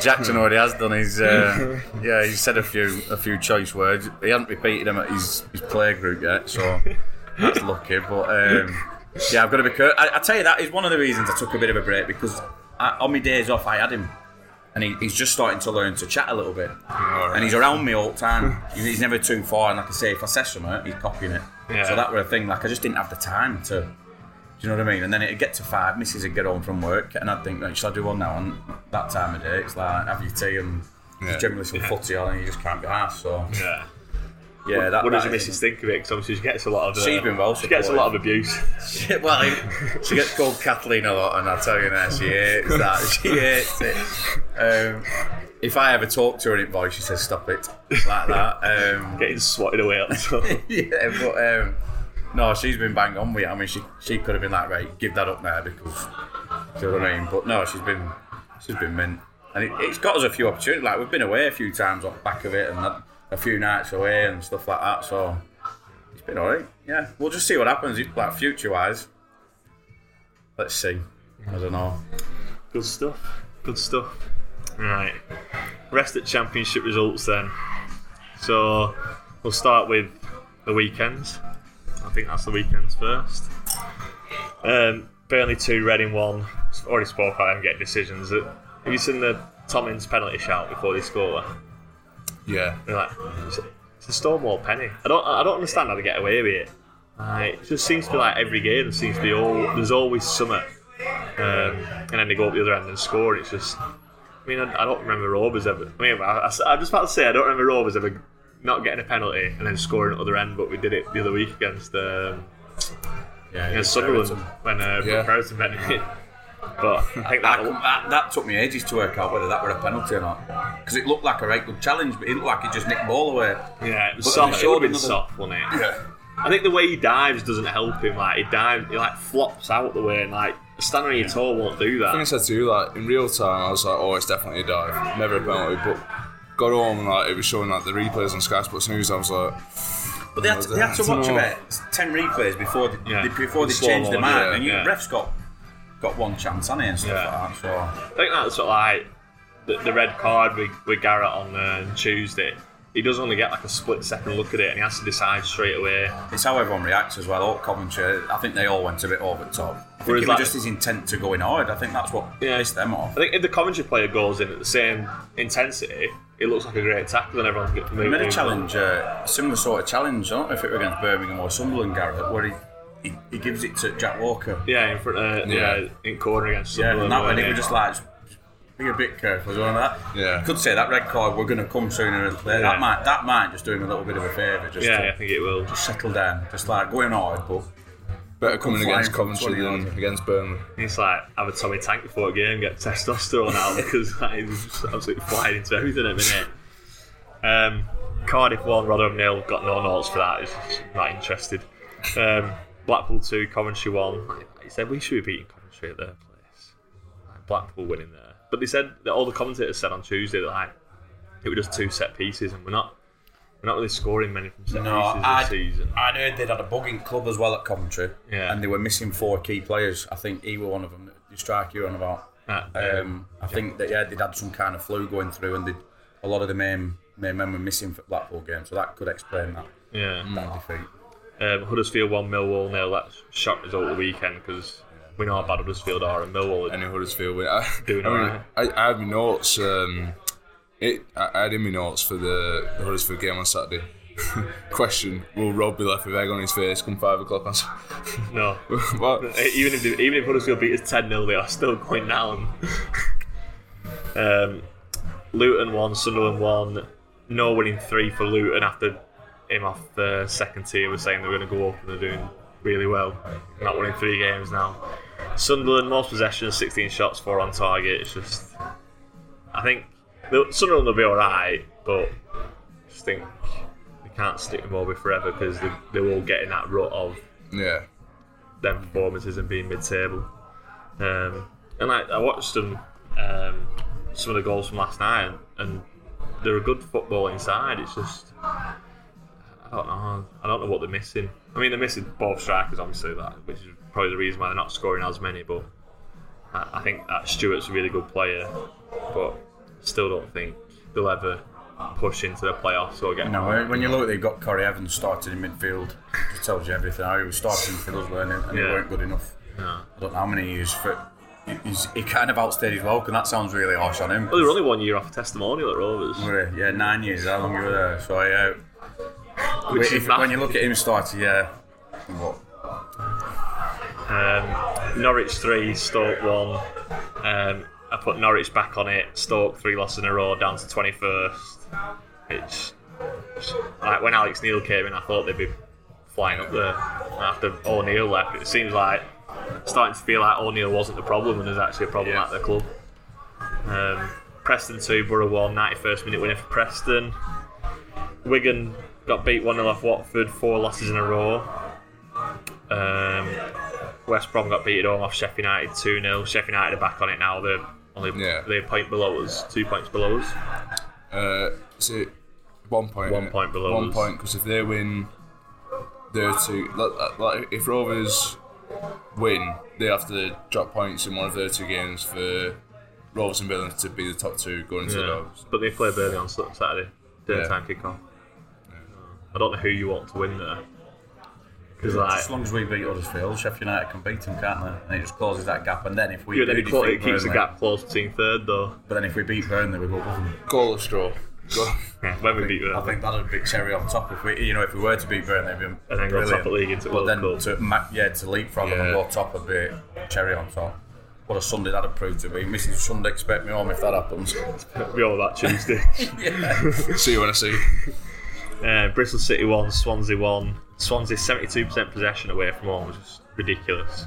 Jackson already has done his. Uh, yeah, he's said a few a few choice words. He hasn't repeated them at his, his play group yet, so that's lucky. But um, yeah, I've got to be careful. I, I tell you that is one of the reasons I took a bit of a break because I, on my days off I had him. And he, he's just starting to learn to chat a little bit. And he's around me all the time. He's, he's never too far. And like I say, if I say something, he's copying it. Yeah. So that were a thing. Like I just didn't have the time to do you know what I mean? And then it'd get to five, Mrs. would get home from work, and I'd think, right, shall I do one now? And that time of day, it's like, have your tea and Yeah. generally some footy on, and you just can't be asked. So, Yeah. Yeah, that. What does that your is- missus think of it? Because obviously she gets a lot of. Uh, She's been well She gets a lot of abuse. well, she gets called Kathleen a lot, and I'll tell you now, she hates that. She hates it. Um, if I ever talk to her in voice, she says, stop it, like that. Um, Getting swatted away at the top. yeah, but um, no, she's been bang on with it. I mean, she she could have been like, right, give that up now because, do you know what I mean? But no, she's been she's been mint, and it, it's got us a few opportunities. Like we've been away a few times off back of it, and had a few nights away and stuff like that. So it's been alright. Yeah, we'll just see what happens. Like future wise, let's see. I don't know. Good stuff. Good stuff. Right. Rest at championship results then. So we'll start with the weekends. I think that's the weekends first. Um, Burnley 2, Reading 1. Already spoke about them getting decisions. Have you seen the Tommins penalty shout before they score? Yeah. Like, it's a, it's a Stonewall penny. I don't, I don't understand how they get away with it. Like, it just seems to be like every game. There seems to be all. There's always something, um, and then they go up the other end and score. It's just. I mean, I, I don't remember Rovers ever. I mean, I, I, am just about to say I don't remember Rovers ever not getting a penalty and then scoring at the other end. But we did it the other week against um, Yeah, against Sunderland when uh, Yeah. Brereton met. But I think That, that, that, that took me ages to work out whether that were a penalty or not. Because it looked like a right good challenge, but it looked like he just nicked the ball away. yeah, it was But soft. they It would have been another- soft, wasn't it? Yeah. I think the way he dives doesn't help him. Like he dives, he like flops out the way, and like standing on your toe won't do that. I think I that. said to you, like in real time, I was like, oh, it's definitely a dive, never a penalty. But got home and like it was showing like the replays on Sky Sports News. I was like, But they had to, they had to watch about ten replays before they, Yeah. they- before they changed their mo, mind, yeah, and you, yeah. refs got got one chance on it and stuff Yeah. like that. So I think that's sort of like the, the red card with, with Garrett on uh, Tuesday. He does only get like a split second look at it, and he has to decide straight away. it's how everyone reacts as well. All Coventry, I think they all went a bit over the top. I think Whereas it was like- just his intent to go in hard. I think that's what Yeah. pissed them off. I think if the commentary player goes in at the same intensity, it looks like a great tackle, and everyone gets He made a challenge, uh, similar sort of challenge. I don't know if it were against Birmingham or Sunderland, Garrett, where he, he, he gives it to Jack Walker. Yeah, in front, of yeah. Yeah. in corner against Yeah, Sunderland. and that one, weren't it it? was just like, be a bit careful as well. That Yeah. could say that red card. We're going to come sooner or later. Yeah. That might that might just do him a little bit of a favour. Just yeah, to I think it will. Just settle down, just like going hard, but better coming against from Coventry than yards. against Burnley. It's like have a Tommy Tank before a game, get testosterone out because like, he's just absolutely flying into everything at the minute. Um, Cardiff won, Rotherham nil. Got no notes for that. It's not interested. Um, Blackpool two, Coventry one. He said we should be beating Coventry at their place. Like, Blackpool winning there, but they said that all the commentators said on Tuesday that like it was just two set pieces, and we're not we're not really scoring many from set no, pieces I this season. I heard they'd had a bugging club as well at Coventry, Yeah. and they were missing four key players. I think he were one of them. You strike you on about. Uh, Um, I think that yeah, they'd had some kind of flu going through, and a lot of the main main men were missing for Blackpool game, so that could explain that, yeah. that defeat. Um, Huddersfield won, Millwall nil. That's shock result of the weekend because we know how bad Huddersfield are, and Millwall. Any Huddersfield win. I, Doing I, mean, alright. I, I had my notes. Um, it, I I had in my notes for the, the Huddersfield game on Saturday. Question: Will Rob be left with egg on his face come five o'clock on? Saturday? no, what? even if they, even if Huddersfield beat us ten 0 they are still going down. um, Luton won, Sunderland won. No winning three for Luton after him off the second tier was saying they were going to go up and they're doing really well. Not winning three games now. Sunderland most possessions, sixteen shots, four on target. It's just, I think Sunderland will be all right, but I just think they can't stick them over forever because they, they will get in that rut of Yeah. them performances and being mid-table. Um, and like, I watched them, um, some of the goals from last night, and, and they're a good football inside. It's just I don't know. I don't know what they're missing. I mean, they're missing both strikers, obviously, that which is probably the reason why they're not scoring as many. But I, I think that Stewart's a really good player, but still don't think they'll ever push into the playoffs or get. No, when- when you look, they've got Corry Evans started in midfield. Just tells you everything. How he was starting for us, weren't he? And Yeah. they weren't good enough. No. I don't know how many years for. He's, he kind of outstayed his welcome. That sounds really harsh on him. Well, they were only one year off a testimonial at Rovers. Yeah, nine years. How long you were there? So yeah. When you look at him starting, yeah. What? Um, Norwich three, Stoke one. Um, I put Norwich back on it. Stoke three losses in a row, down to twenty first. It's like when Alex Neil came in, I thought they'd be flying up there. After O'Neill left, it seems like starting to feel like O'Neill wasn't the problem, and there's actually a problem at the club. Um, Preston two, Borough one, 91st minute winner for Preston. Wigan got beat 1 0 off Watford, four losses in a row. Um, West Brom got beat at home off Sheffield United 2 0. Sheffield United are back on it now. They're only Yeah. they're a point below us, two points below us. Uh, it one point? One point below us. One us. point because if they win, they're two. Like, like if Rovers win, they have to drop points in one of their two games for Rovers and Billings to be the top two going into the Yeah. Dogs. But they play Burnley on Saturday, dinner Yeah. time kick off. I don't know who you want to win there. Because like, As long as we beat Huddersfield, Sheffield United can beat them, can't they? And it just closes that gap. And then if we yeah, then do it, clo- it keeps the gap close between third though. But then if we beat Burnley, we go above them. Goal of straw. Go. Yeah, when we beat I think that'd be cherry on top if we, you know, if we were to beat Burnley, it'd be And then go top of league into But World then Cup. to ma- yeah, to leapfrog them and Yeah. go top would be cherry on top. What a Sunday that'd prove to be. Mrs. Sunday expect me home if that happens. Be all about Tuesday. see you when I see. you. Uh, Bristol City won, Swansea won. Swansea 72% possession away from home which is ridiculous.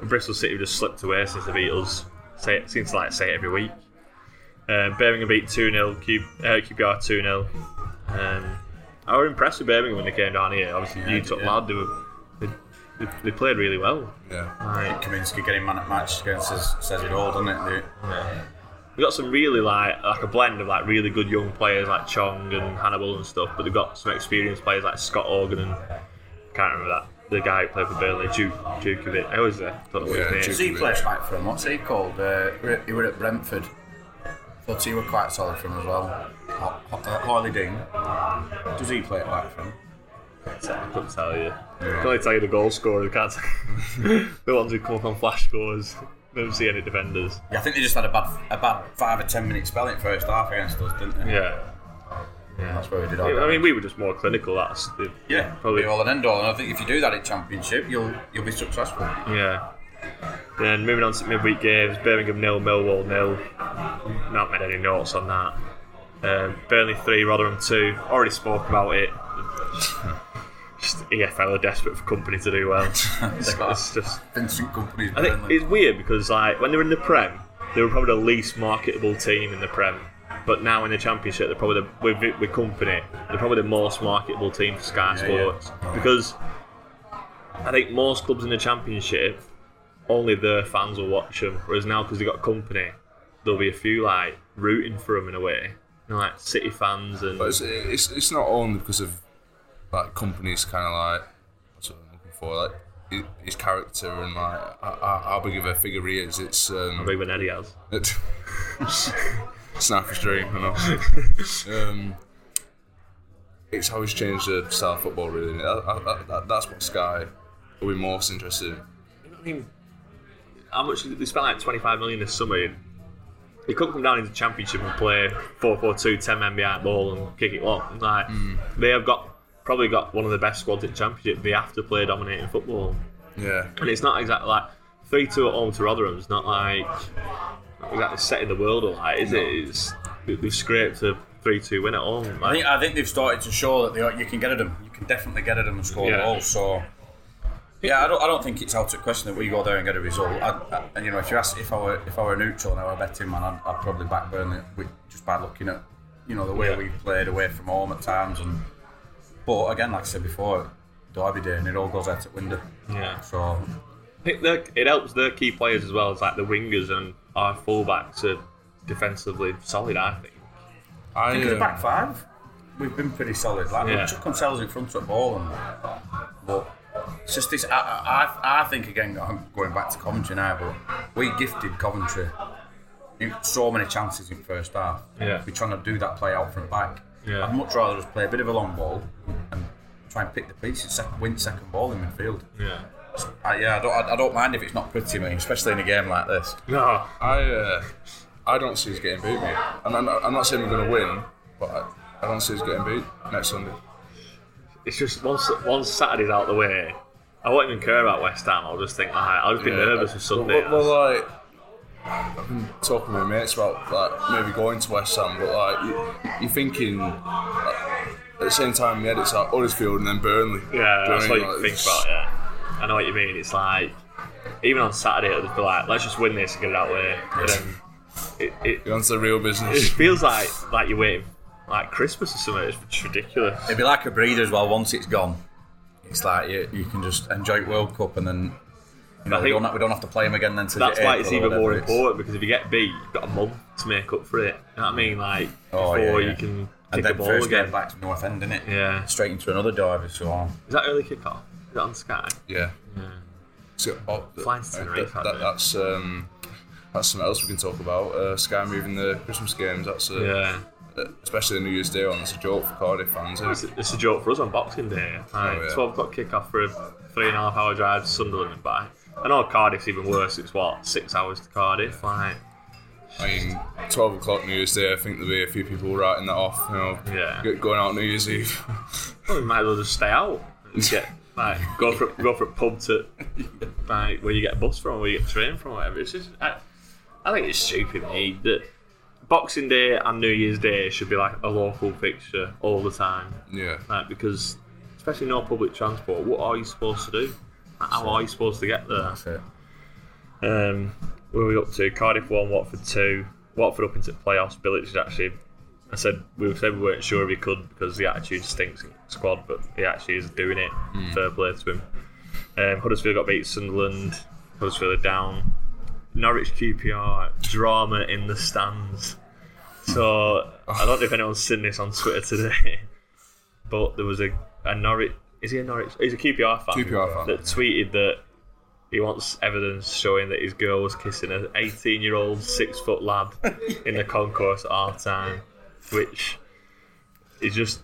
And Bristol City have just slipped away since the Beatles. Say it seems to like say it every week. Um, Birmingham beat 2 0, Q, uh, QPR 2 0. Um, I was impressed with Birmingham when they came down here. Obviously, you took yeah. lad, they, were, they, they, they played really well. Yeah. Like, Kaminski getting man at match against says, says it all, doesn't it? They- We've got some really like like a blend of like really good young players like Chong and Hannibal and stuff, but they've got some experienced players like Scott Hogan and can't remember that the guy who played for Burnley, Duke Djukovic. I always uh, don't know what Yeah, his Does name. he play back from? What's he called? Uh, he were at Brentford. Thought he were quite solid from as well. Ho- Ho- uh, Harlee Dean. Does he play it back from? I couldn't tell you. I can only tell you the goal scorers. I can't tell the ones who come up on flash scores. Never see any defenders. Yeah, I think they just had a bad, a bad five or ten minute spell in first half against us, didn't they? Yeah. Yeah, That's where we did our I mean, we were just more clinical. That's the, yeah, probably- all and end all. And I think if you do that at Championship, you'll you'll be successful. Yeah. Then moving on to midweek games, Birmingham nil, Millwall nil. Not made any notes on that. Um, Burnley three, Rotherham two. Already spoke about it. Just EFL are desperate for Kompany to do well. it's, it's just. Vincent I think it's weird because like when they were in the Prem, they were probably the least marketable team in the Prem. But now in the Championship, they're probably the, with with Kompany. They're probably the most marketable team for Sky Sports because I think most clubs in the Championship only their fans will watch them. Whereas now because they've got Kompany, there'll be a few like rooting for them in a way. You know, like City fans and But it's, it's it's not only because of like Kompany's kind of like what's what I'm looking for like his character and like how- how how big of a figure he is. It's um, big when Eddie has. snapper's dream, you know. um, it's how he's changed the style of football. Really, that, that, that, that's what Sky will be most interested in. I mean, how much they spent like 25 million this summer. He couldn't come down into the championship and play 4-4-2, 10 men behind the ball and kick it long. Like they have got probably got one of the best squads in championship. They have to play dominating football, Yeah, and it's not exactly like three-two at home to Rotherham. It's not like not exactly setting the world alight, is it? It's they- they've scraped a three-two win at home. I think I think they've started to show that they are, you can get at them. You can definitely get at them and score Yeah. goals. So yeah, I don't, I don't think it's out of question that we go there and get a result. I, I, and you know, if you ask if I were if I were neutral and I were a betting man, I'd, I'd probably back Burnley with, just by looking at you know the way Yeah. we've played away from home at times. And but again, like I said before, Derby Day and it all goes out the window. yeah. So I think it helps their key players as well as like the wingers and our fullbacks are defensively solid. I think. I I think the um, back five, we've been pretty solid. Like Yeah. we chuck themselves in front of the ball, and but it's just this. I, I, I think again, I'm going back to Coventry now, but we gifted Coventry so many chances in first half. Yeah. we're trying to do that play out from back. Yeah. I'd much rather just play a bit of a long ball and try and pick the pieces, second, win second ball in midfield. Yeah. I, yeah, I don't, I, I don't mind if it's not pretty, me, especially in a game like this. No. I uh, I don't see us getting beat, mate. And I'm, I'm not saying we're going to win, but I, I don't see us getting beat next Sunday. It's just once once Saturday's out the way, I won't even care about West Ham. I'll just think like I'll just be Yeah, nervous I- for Sunday. Well, well, like I've been talking with my mates about like maybe going to West Ham, but like you, you're thinking like, at the same time, yeah, it's like Huddersfield and then Burnley. yeah, that's what Burnley, you like, think about. Yeah, I know what you mean. It's like even on Saturday it'll just be like let's just win this and get it out of the way. And then it, it, You're onto the real business. it feels like like you're waiting like Christmas or something. It's, it's ridiculous. It'd be like a breather as well. Once it's gone, it's like you, you can just enjoy World Cup and then you know we don't, we don't have to play them again then. till That's why it's even more it is. important because if you get beat, you've got a month to make up for it. You know what I mean? Like Oh, before yeah, yeah. you can And kick the then ball first again. back to North End, innit? Yeah. Straight into another derby. So on. Is that early kickoff? Is that on Sky? yeah. So, oh, Flying to that- Tenerife, that- hadn't that's um, that's something else we can talk about. Uh, Sky moving the Christmas games. That's a, Yeah. uh, especially the New Year's Day one. That's a joke for Cardiff fans. isn't It's, it? it's a joke for us on Boxing Day. Like, Oh, yeah. 12 o'clock kickoff for a three and a half hour drive to Sunderland and back. I know Cardiff's even worse. It's what six hours to Cardiff. Like, I mean, 12 o'clock New Year's Day. I think there'll be a few people writing that off. You know, Yeah. going out New Year's Eve. well, we might as well just stay out and get like go for go for a pub to like where you get a bus from, where you get a train from, whatever. It's just I, I think it's stupid, mate. That Boxing Day and New Year's Day should be like a local fixture all the time. yeah. like because especially no public transport. What are you supposed to do? How are you supposed to get there? That's it. Um, where are we up to? Cardiff one, Watford two. Watford up into the playoffs. Bilic is actually. I said we said we weren't sure if he could because the attitude stinks in the squad, but he actually is doing it. Fair play to him. Um, Huddersfield got beat Sunderland. Huddersfield are down. Norwich QPR drama in the stands. So I don't know if anyone's seen this on Twitter today, but there was a, a Norwich. Is he a Norwich? He's a QPR fan. QPR fan, that tweeted that he wants evidence showing that his girl was kissing an 18 year old six foot lad in the concourse at half time, which is just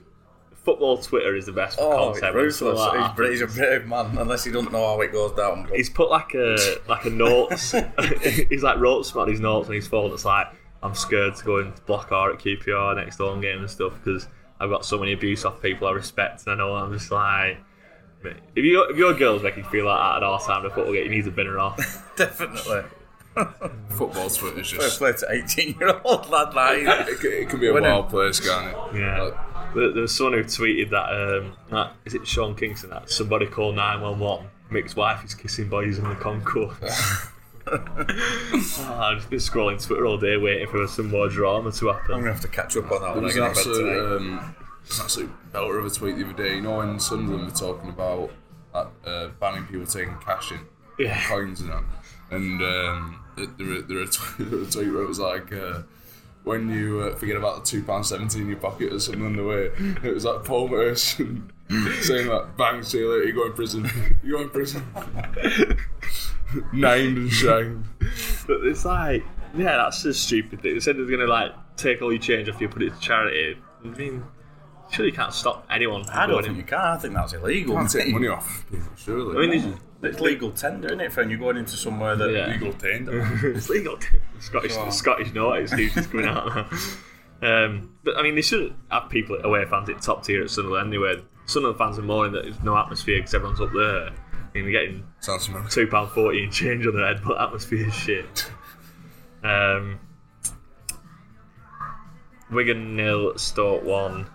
football Twitter is the best for Oh, content. ruthless. like He's, he's a brave man, unless he doesn't know how it goes down. But he's put like a like a notes. he's like wrote some on his notes on his phone. It's like I'm scared to go and block R at QPR next home game and stuff because I've got so many abuse off people I respect, and I know I'm just like. If, you, if your girl's making you feel like that at all time in a football game, you need to bin her off. definitely. Football Twitter is Fair just. play to 18 year old lad, like. It, can- it can be a wild place, can't it? Yeah. Like, There, there was someone who tweeted that, um, that is it Sean Kingston that somebody called 911. Mick's wife is kissing boys in the concourse. Oh, I've just been scrolling Twitter all day waiting for some more drama to happen. I'm gonna have to catch up on that There when I was get an in bed absolute, tonight. um, there's an absolute belter of a tweet the other day. You know when Sunderland were talking about like, uh, banning people taking cash in, Yeah. coins and that, and um, there, there, there, a tweet, there a tweet where it was like. Uh, when you uh, forget about the two pound seventy in your pocket or something on the way, it was like Paul Merson saying like, "Bang, see you later. You go in prison. You go in prison." Named and shamed. But it's like, yeah, that's a stupid thing. They said they're going to like take all your change off you, put it to charity. I mean, surely you can't stop anyone from I don't going think in. you can. I think that's illegal. Can't take money off people, surely. I mean, it's, It's legal tender, isn't it, friend? You're going into somewhere that Yeah. legal tender. it's legal. Scottish Scottish notice who's just coming out now. Um, but I mean, they shouldn't have people away fans at top tier at Sunderland anyway. Sunderland fans are mourning that there's no atmosphere because everyone's up there. I mean, they're getting Sounds familiar. two pound forty in change on their head, but atmosphere is shit. Um, Wigan nil, Stoke one.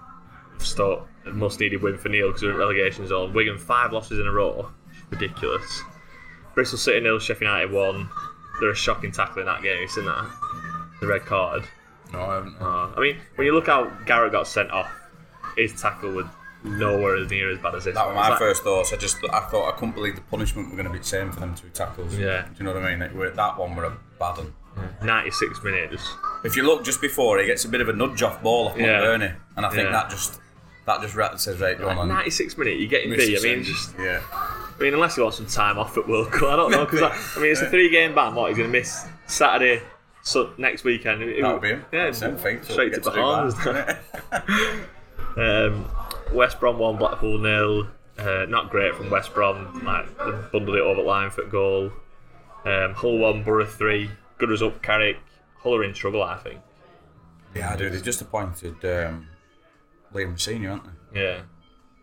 Stoke must needed win for Neil because they're in relegation zone. Wigan five losses in a row, ridiculous. Bristol City nil, Sheffield United one. They're a shocking tackle in that game. You seen that? The red card. No, I haven't. Uh, I mean, when you look how Garrett got sent off, his tackle was nowhere as near as bad as this. That was my like- first thoughts. I just I thought I couldn't believe the punishment were going to be the same for them two tackles. Yeah. Do you know what I mean? It were, that one were a bad one. 96 minutes. If you look just before, he gets a bit of a nudge off ball off Yeah. McBurnie, and I think Yeah. that just that just ra- says right, go on. 96 minutes, you're getting B. I mean, just yeah, I mean, unless you want some time off at World Cup, I don't know. Because I, mean, it's a three-game ban. What he's going to miss Saturday, so next weekend. It- that would be him. Yeah, Same thing. Straight to do Bahamas. um, West Brom one, Blackpool nil. Uh, not great from West Brom. Like they bundled it over the line for a goal. Um, Hull one, Borough three. Good result, Carrick. Hull are in trouble, I think. yeah, dude, they just appointed um, Liam Rosenior, aren't they? Yeah.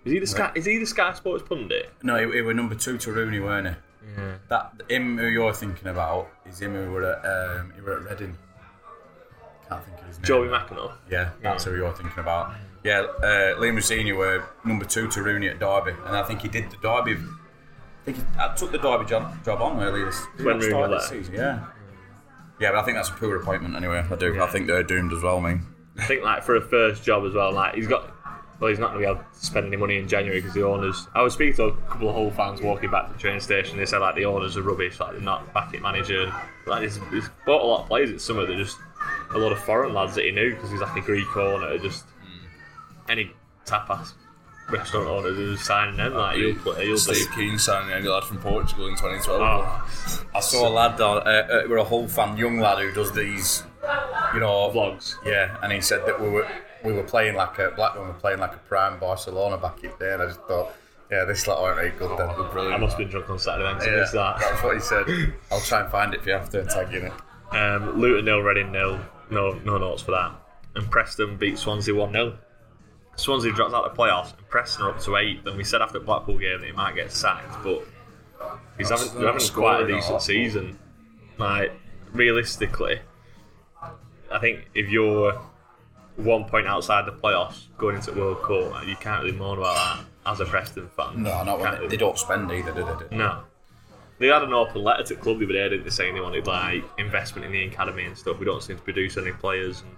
Is he the Sky? Is he the Sky Sports pundit? No, he, he were number two to Rooney, weren't he? Yeah. That him who you're thinking about is him who were at um, he were at Reading. Can't think of his name. Jobi McAnuff. Yeah, that's who you're thinking about. Yeah, uh, Liam Rosenior were number two to Rooney at Derby, and I think he did the Derby. I think he I took the Derby job, job on earlier this, When that Rooney start was this season. Yeah, yeah, but I think that's a poor appointment anyway. I do. I think they're doomed as well. I mean, I think like for a first job as well, like he's got. Well, he's not going to be able to spend any money in January because the owners. I was speaking to a couple of Hull fans walking back to the train station. They said like the owners are rubbish, like they're not backing manager. Like he's, he's bought a lot of players at Summer. They're just a lot of foreign lads that he knew because he's like a Greek owner. Just any tapas restaurant owners who's signing them. Like you'll play, you'll be. Steve Kean signing any lad from Portugal in 2012. Oh, I saw a lad, uh, uh, we're a Hull fan, young lad who does these, you know, vlogs. Yeah, and he said that we were we were playing like a Blackburn were playing like a prime Barcelona back in there, and I just thought, yeah, this lot aren't very good then. I must have been drunk on Saturday then 'cause I Yeah, missed that. that's what he said. I'll try and find it if you have to tag you in it. Um, Luton nil, Reading nil. No, no notes for that. And Preston beat Swansea one 0 Swansea dropped out of the playoffs, and Preston are up to eighth. And we said after the Blackpool game that he might get sacked, but he's having, That's having quite a decent season. Like realistically, I think if you're one point outside the playoffs going into the World Cup, you can't really moan about that. as a Preston fan. No, not when they, they don't spend either, do they? No. They had an open letter to the club the other day, didn't they, saying they wanted like investment in the academy and stuff. We don't seem to produce any players. And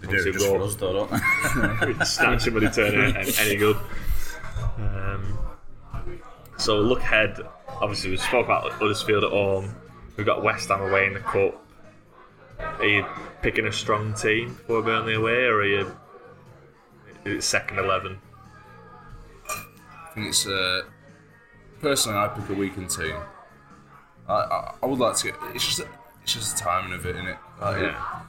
They do it just for us, though, don't they? stand somebody turn any, any good. Um, so look ahead. Obviously, we spoke about Huddersfield at home. We've got West Ham away in the cup. Are you picking a strong team for Burnley away, or are you is it second eleven? I think it's uh, personally I pick a weakened team. I, I, I would like to get. It's just it's just the timing of it, isn't it? Like, Yeah.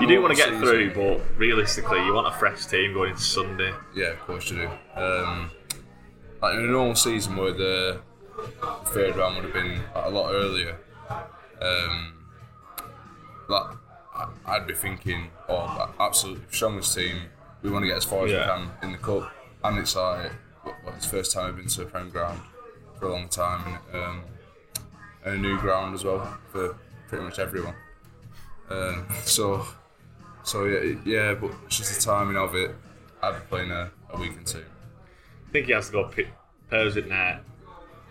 You do want to get season- through, but realistically, you want a fresh team going into Sunday. Yeah, of course you do. Um, like in a normal season where the third round would have been like, a lot earlier, um, like I'd be thinking, oh, absolutely strongest team. We want to get as far as Yeah. we can in the cup, and it's like what, it's the first time I've been to a prem ground for a long time, and, um, and a new ground as well for pretty much everyone. Um, so, so yeah, yeah, but it's just the timing of it. I'd be playing a, a weakened team. I think he has to go pick Pears at net.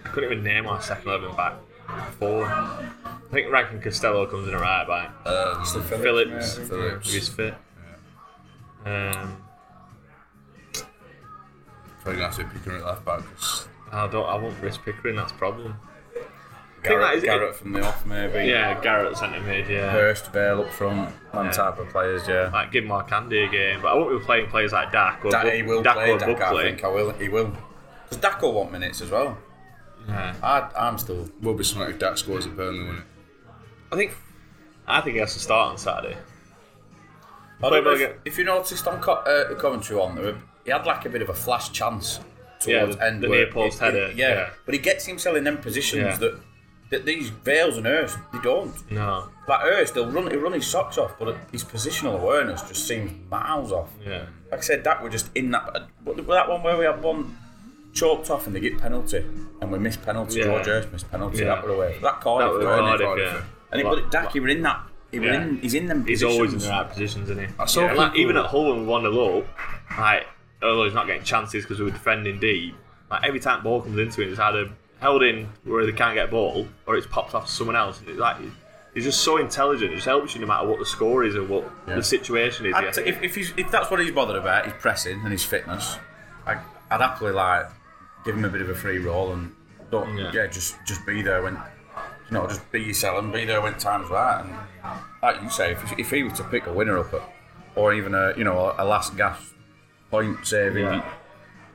I couldn't even name our second eleven back four. I think Rankin Costello comes in a right back. Um, Phillips, Phillips. if he's fit. Um, Probably gonna have to be picking at left back. 'cause I don't. I won't risk Pickering. That's the problem. Garrett, that is- Garrett from the off, maybe. Yeah, Garrett centre mid. Yeah, Hurst, Vale up front, them Yeah. type of players, yeah. like give Markanday a game, but I won't be playing players like Dack or Dack, Bu- he will Dack play, or Dack, I think I will, he will. Because Dack will want minutes as well. Yeah. I, I'm still... will be something if Dack scores at Burnley, won't it? I think. I think he has to start on Saturday. I don't know if, if you noticed on Co- uh, the commentary one, there were, he had like a bit of a flash chance Yeah, towards the- end. the where near post he- he- header, Yeah, yeah. but he gets himself in them positions Yeah. that, that these Vales and Hurst, they don't. No. Like Hurst, they'll run, he'll run his socks off, but his positional awareness just seems miles off. Yeah. Like I said, Dack were just in that. Uh, but that one where we had one choked off and they get penalty, and we miss penalty. Yeah. George Hurst missed penalty. Yeah. That were away. That Cardiff, That was weren't it? Cardiff, Cardiff, yeah. And it, but Dack, he were in that. He were Yeah. in. He's in them. He's positions. always in the right positions, isn't he? I saw Yeah, like, even at Hull when we won the low, like although he's not getting chances because we were defending deep. Like every time ball comes into him, it's either held in where they can't get a ball, or it's popped off to someone else. And it's like he's just so intelligent. It just helps you no matter what the score is or what the situation is. Yeah. t- if, if, he's, if that's what he's bothered about, his pressing and his fitness, I, I'd happily like give him a bit of a free roll and don't Yeah. yeah, just just be there when you know just be yourself and be there when times right. And like you say, if, if he were to pick a winner up at, or even a you know a last gasp point saving, Yeah.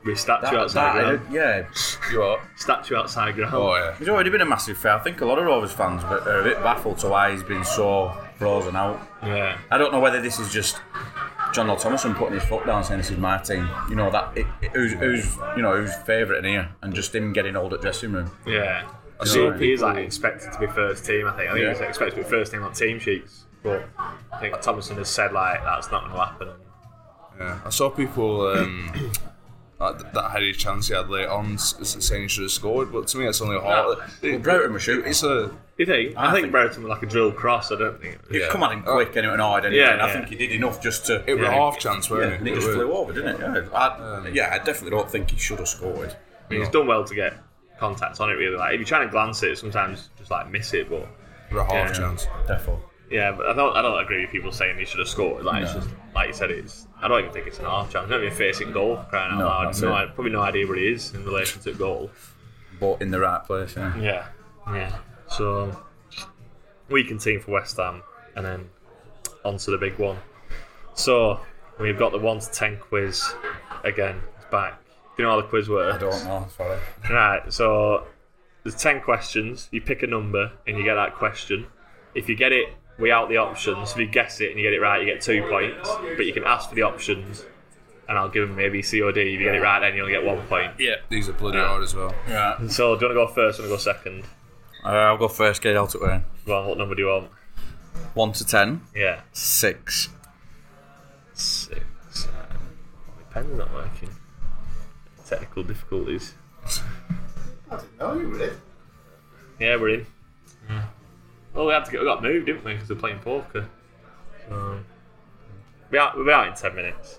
With statue that, outside that, ground. yeah, You are. Statue outside ground. Oh yeah. he's already been a massive fan. I think a lot of Rovers fans are a bit baffled to why he's been so frozen out. Yeah. I don't know whether this is just Jon Dahl Tomasson putting his foot down saying this is my team. You know that it, it- who's, who's you know who's favourite in here, and just him getting old at dressing room. Yeah. I saw see he's like expected to be first team. I think. I think Yeah. he's expected to be first team on team sheets. But I think Thomason has said like that's not going to happen. Yeah. I saw people um, Uh, like that had a chance he had late on s- s- saying he should have scored, but to me it's only a hard. Well, Broughton was shooting. It's a Do you think? I, I think, think- Brereton was like a drill cross. I don't think. He Yeah. come at him uh, quick and it went hard, and Yeah, I yeah. think he did enough just to. it was Yeah. a half chance, yeah, wasn't and it? it just It flew over, didn't it? Yeah, I, yeah, I definitely don't think he should have scored. I mean, he's done well to get contact on it. Really, like if you're trying to glance it, sometimes just like miss it. But it was a half Yeah. chance. Definitely. Yeah, but I don't. I don't agree with people saying he should have scored. Like it's just like you said, it's. I don't even think it's an half chance. Not even facing goal. Crying out No, loud. that's No, it. I probably no idea what he is in relation to goal. But in the right place, yeah. Yeah, yeah. So weakened team for West Ham, and then on to the big one. So we've got the one to ten quiz again. It's back. Do you know how the quiz works? I don't know, sorry. Right. So there's ten questions. You pick a number and you get that question. If you get it without the options, if you guess it and you get it right, you get two points. But you can ask for the options, and I'll give them maybe C or D. If you get it right, then you only get one point. Yeah, these are bloody hard as well. Yeah. So do you want to go first? or Do you want to go second? Uh, I'll go first, get out of way. Go on. What number do you want? 1 to 10, Yeah. 6. Six. Uh, my pen's not working. Technical difficulties. I didn't know you were in. Yeah, we're in. Well, we had to get, we got moved, didn't we? Because we're playing poker. So, we'll be out, we'll be out in ten minutes.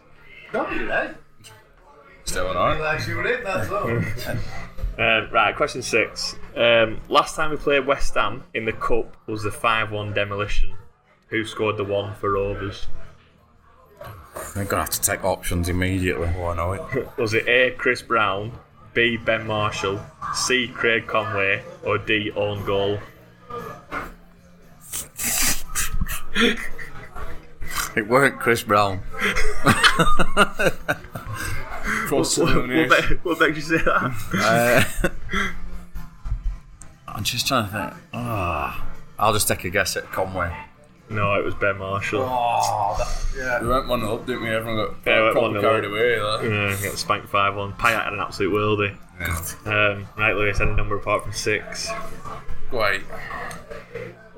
No, you're in. Still on alright. Like you were in that zone. Um, right, question six. Um, last time we played West Ham in the Cup was the 5 1 demolition. Who scored the one for Rovers? They're gonna have to take options immediately. Oh, I know it. Was it A. Chris Brown, B. Ben Marshall, C. Craig Conway, or D. Own Goal? It weren't Chris Brown. Cross What, what, elimination. what makes you say that? I'm just trying to think. Ah, I'll just take a guess at Conway. no, it was Ben Marshall. Yeah, We went one up, didn't we? Everyone got Yeah, we went proper 1-0 carried up. away. Like. Yeah, got spanked 5 1. Payet had an absolute worldie. Yeah. Um, right, Lewis, had a number apart from six. Go eight.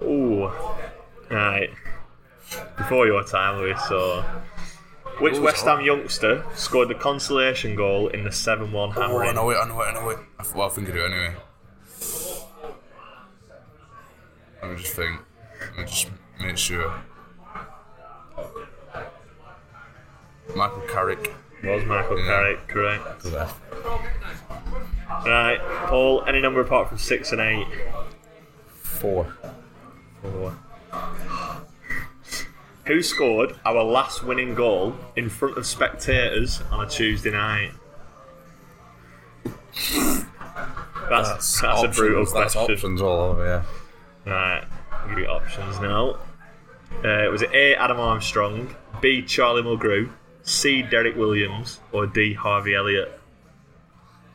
Ooh. Right. Before your time, we saw Which West Ham youngster scored the consolation goal in the 7 1 hammer? Oh, I know it, I know it, I know it. Well, I think I do anyway. Let me just think. Let me just make sure. Michael Carrick. Was Michael yeah. Carrick, correct. Correct. Right, Paul, any number apart from 6 and 8? 4. Who scored our last winning goal in front of spectators on a Tuesday night? That's, that's, a brutal That's question. options all over, yeah. Right, I'll give you options now. Uh, was it A. Adam Armstrong, B. Charlie Mulgrew, C. Derrick Williams, or D. Harvey Elliott?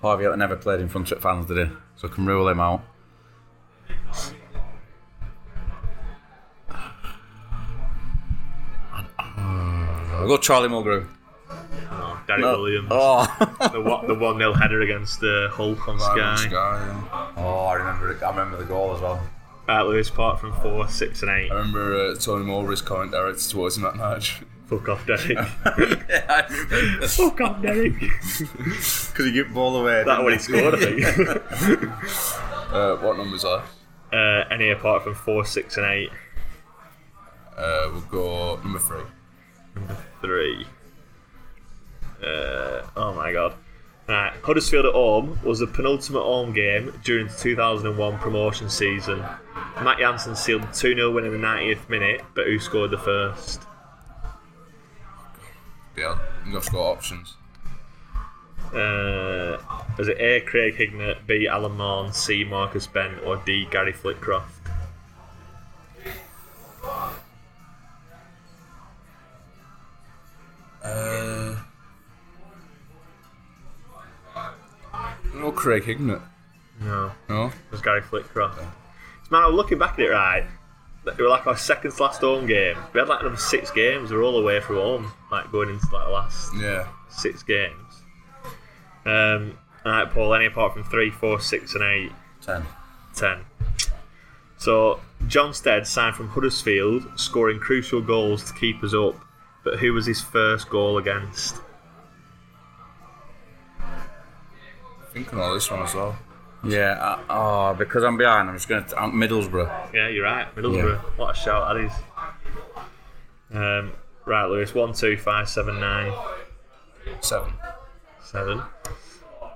Harvey Elliott never played in front of fans, did he? So I can rule him out. I'll go Charlie Mulgrew. Derrick Williams. Oh. The, wa- the 1 0 header against uh, Hulk on Sky. Sky, yeah. oh, I remember it. I remember the goal as well. Right, Lewis, apart from 4, 6 and 8. I remember uh, Tony Mowbray's comment directed towards him that match. Fuck off, Derrick. yeah, I remember. Fuck off, Derrick. Because he gave ball away. That when he scored, I think. Uh, what numbers are? uh, any apart from 4, 6 and 8. Uh, we'll go number three. Three. Uh, oh my god. Right, Huddersfield at home was the penultimate home game during the 2001 promotion season. Matt Jansen sealed the 2 0 win in the 90th minute, but who scored the first? Yeah, you have to go options. Uh, was it A. Craig Hignett, B. Alan Mahon, C. Marcus Bent, or D. Gary Flitcroft? Uh, no, Craig Hignett. No, No, it was Gary Flitcroft. Man, I was looking back at it right. It was like our second to last home game. We had like another six games. We were all the way from home, like going into like the last yeah. six games. Um, alright, Paul. Any apart from three, four, six, and eight, Ten. ten. So Jon Stead signed from Huddersfield, scoring crucial goals to keep us up. But who was his first goal against? I think I know this one as well. Yeah, uh, oh, because I'm behind, I'm just going to. I'm Middlesbrough. Yeah, you're right. Middlesbrough. What a shout that is. Um, right, Lewis. One, two, five, seven, nine, Seven. seven.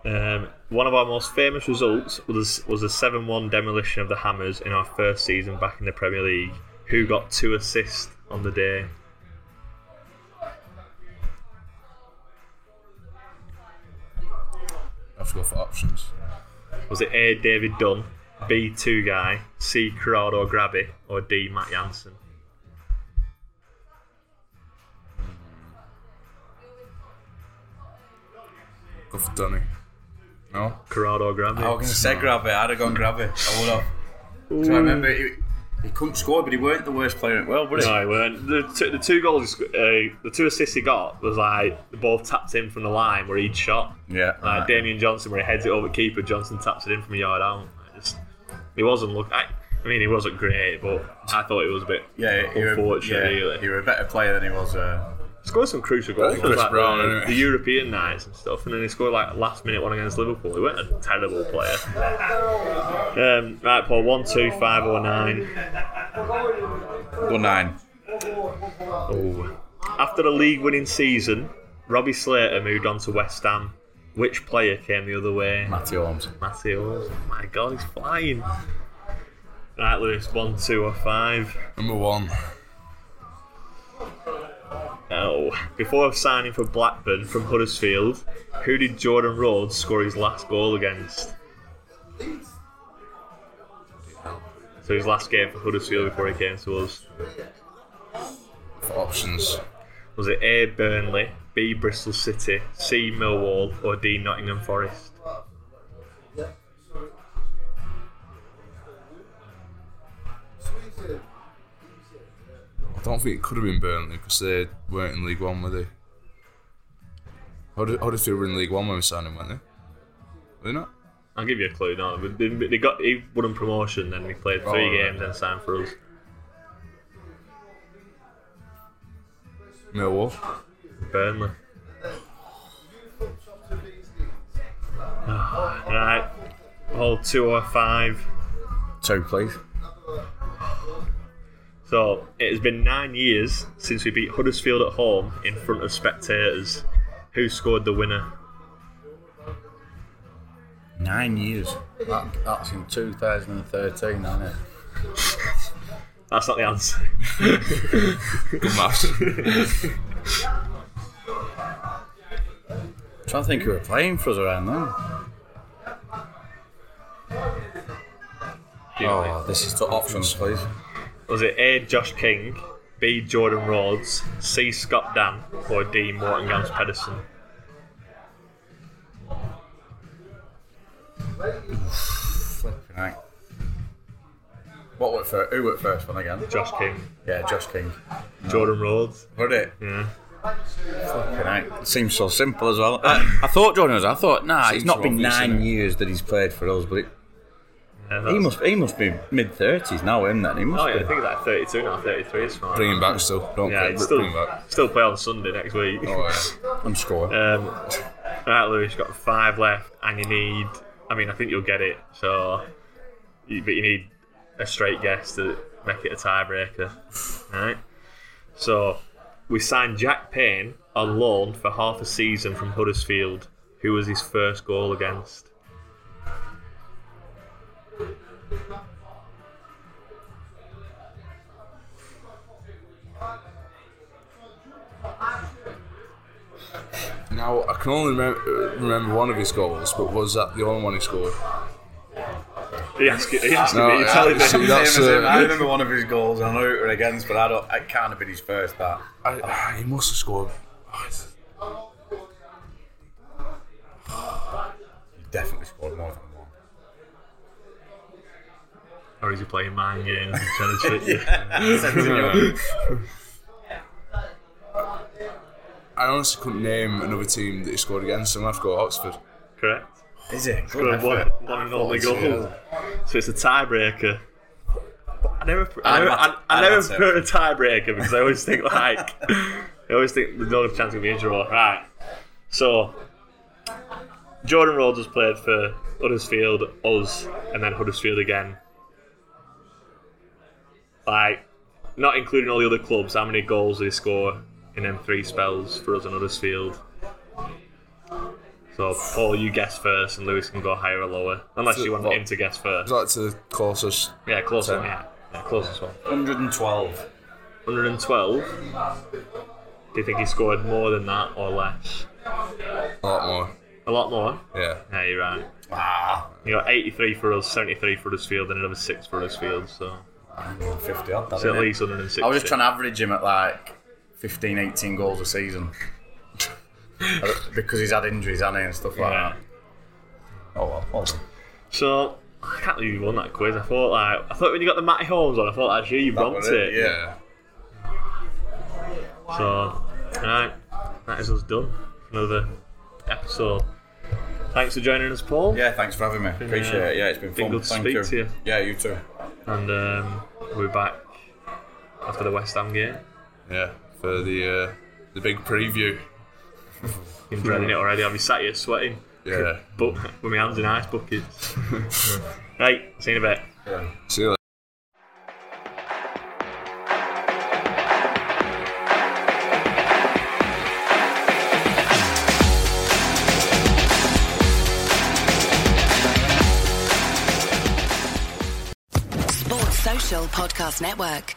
Um, one of our most famous results was was a seven-one demolition of the Hammers in our first season back in the Premier League. Who got two assists on the day? Have to go for options. Was it A. David Dunn, B. Tugay, C. Corrado Grabbi, or D. Matt Jansen? Go for Dunny. No? Corrado Grabbi. I was going to say grab it. I'd have gone Grabbi. it. I would have. 'Cause I remember he, he couldn't score, but he weren't the worst player in the world, was he? No, he weren't. The two, the two goals, he uh, the two assists he got was like they both tapped in from the line where he'd shot. Yeah. Like right. Damien Johnson, where he heads it over keeper, Johnson taps it in from a yard out. Like, Just, he wasn't look. I, I mean, he wasn't great, but I thought it was a bit Yeah, you were, unfortunate. yeah, really. you were a better player than he was. Uh, scored some crucial goals, Chris like Brown, the, innit? the European nights and stuff, and then he scored like last minute one against Liverpool. He wasn't a terrible player. Um, right, Paul, one, two, five, or nine. go nine. Oh. After the league winning season, Robbie Slater moved on to West Ham. Which player came the other way? Matty Holmes. Matteo. Oh my god, he's flying. Right, Lewis, one, two, or five. Number one. Oh. Before signing for Blackburn from Huddersfield, who did Jordan Rhodes score his last goal against? So his last game for Huddersfield before he came to us. For options. Was it A. Burnley, B. Bristol City, C. Millwall, or D. Nottingham Forest? Don't think it could have been Burnley because they weren't in League One, were they? Huddersfield Huddersfield were in League One when we signed him, weren't they? Were they not? I'll give you a clue. No, they, they got he won promotion, then he played three Oh, right. games, then signed for us. Millwall. Burnley. Ah, right, hold two or five. Two, please. So it has been nine years since we beat Huddersfield at home in front of spectators. Who scored the winner? Nine years. That, that's in 2013, isn't it? That's not the answer. Good maths. trying to think who were playing for us around then. Oh, this is to options, please. Was it A. Josh King, B. Jordan Rhodes, C. Scott Dann, or D. Morten Gamst Pedersen? Flipping. What went first? Who went first one again? Josh King, Yeah, Josh King. Jordan Rhodes. Heard it? Yeah. Flipping heck. It seems so simple as well. I, I thought Jordan was. I thought, nah, it's Seems not been obvious, nine years that he's played for us, but it, yeah he must he must be mid thirties now, him then. He must Oh yeah, I think like 32 now, 33 is fine. Bring him back still. Don't Yeah, care. it's Bring still, him back. still play on Sunday next week. Oh, yeah. I'm scoring. Um, right, Lewis, you've got five left, and you need. I mean, I think you'll get it. So, you, but you need a straight guess to make it a tiebreaker. Right. So, we signed Jack Payne on loan for half a season from Huddersfield. Who was his first goal against? Now, I can only remember, remember one of his goals, but was that the only one he scored? He asked, he asked No, me. You're yeah, see, that's, Same as him. uh, I remember one of his goals. I know who it was against, but I don't. It can't have been his first. That I, ah, he must have scored. he definitely scored more than one. Or is he playing mind games and trying to trick you? I honestly couldn't name another team that he scored against, so I'm going to have to go Oxford. Correct. Is it? Good one, one and only goal. So it's a tiebreaker. I never, I never, I, I never put a tiebreaker because I always think like, I always think there's no chance of being a draw. Right. So Jordan Rhodes has played for Huddersfield, us, and then Huddersfield again. Like, not including all the other clubs, how many goals did he score in them three spells for us and Huddersfield? So, Paul, you guess first, and Lewis can go higher or lower. Unless you want What? him to guess first. Was that the closest? Yeah, close Ten. one, yeah. yeah. Closest one. 112. 112. Do you think he scored more than that or less? A lot more. A lot more? Yeah. Yeah, you're right. Ah, You got 83 for us, 73 for Huddersfield, and another 6 for Huddersfield, so 50 odd. that, it's at least 160. I was just trying to average him at like 15, 18 goals a season. because he's had injuries, hasn't he, and stuff like Yeah. that. Oh well, well. So, I can't believe you won that quiz. I thought, like, I thought when you got the Matty Holmes on, I thought, actually, you bumped it. it, yeah. So, alright, that is us done. for Another episode. Thanks for joining us, Paul. Yeah, thanks for having me. Appreciate it. Yeah, it's been been fun. good to Thank speak you. to you. Yeah, you too. And um, we're back after the West Ham game. Yeah. For the uh, the big preview. Been dreading it already. I'll be sat here sweating, Yeah. but with my hands in ice buckets. right, see you in a bit. Yeah. See you later. Network.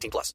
18 plus.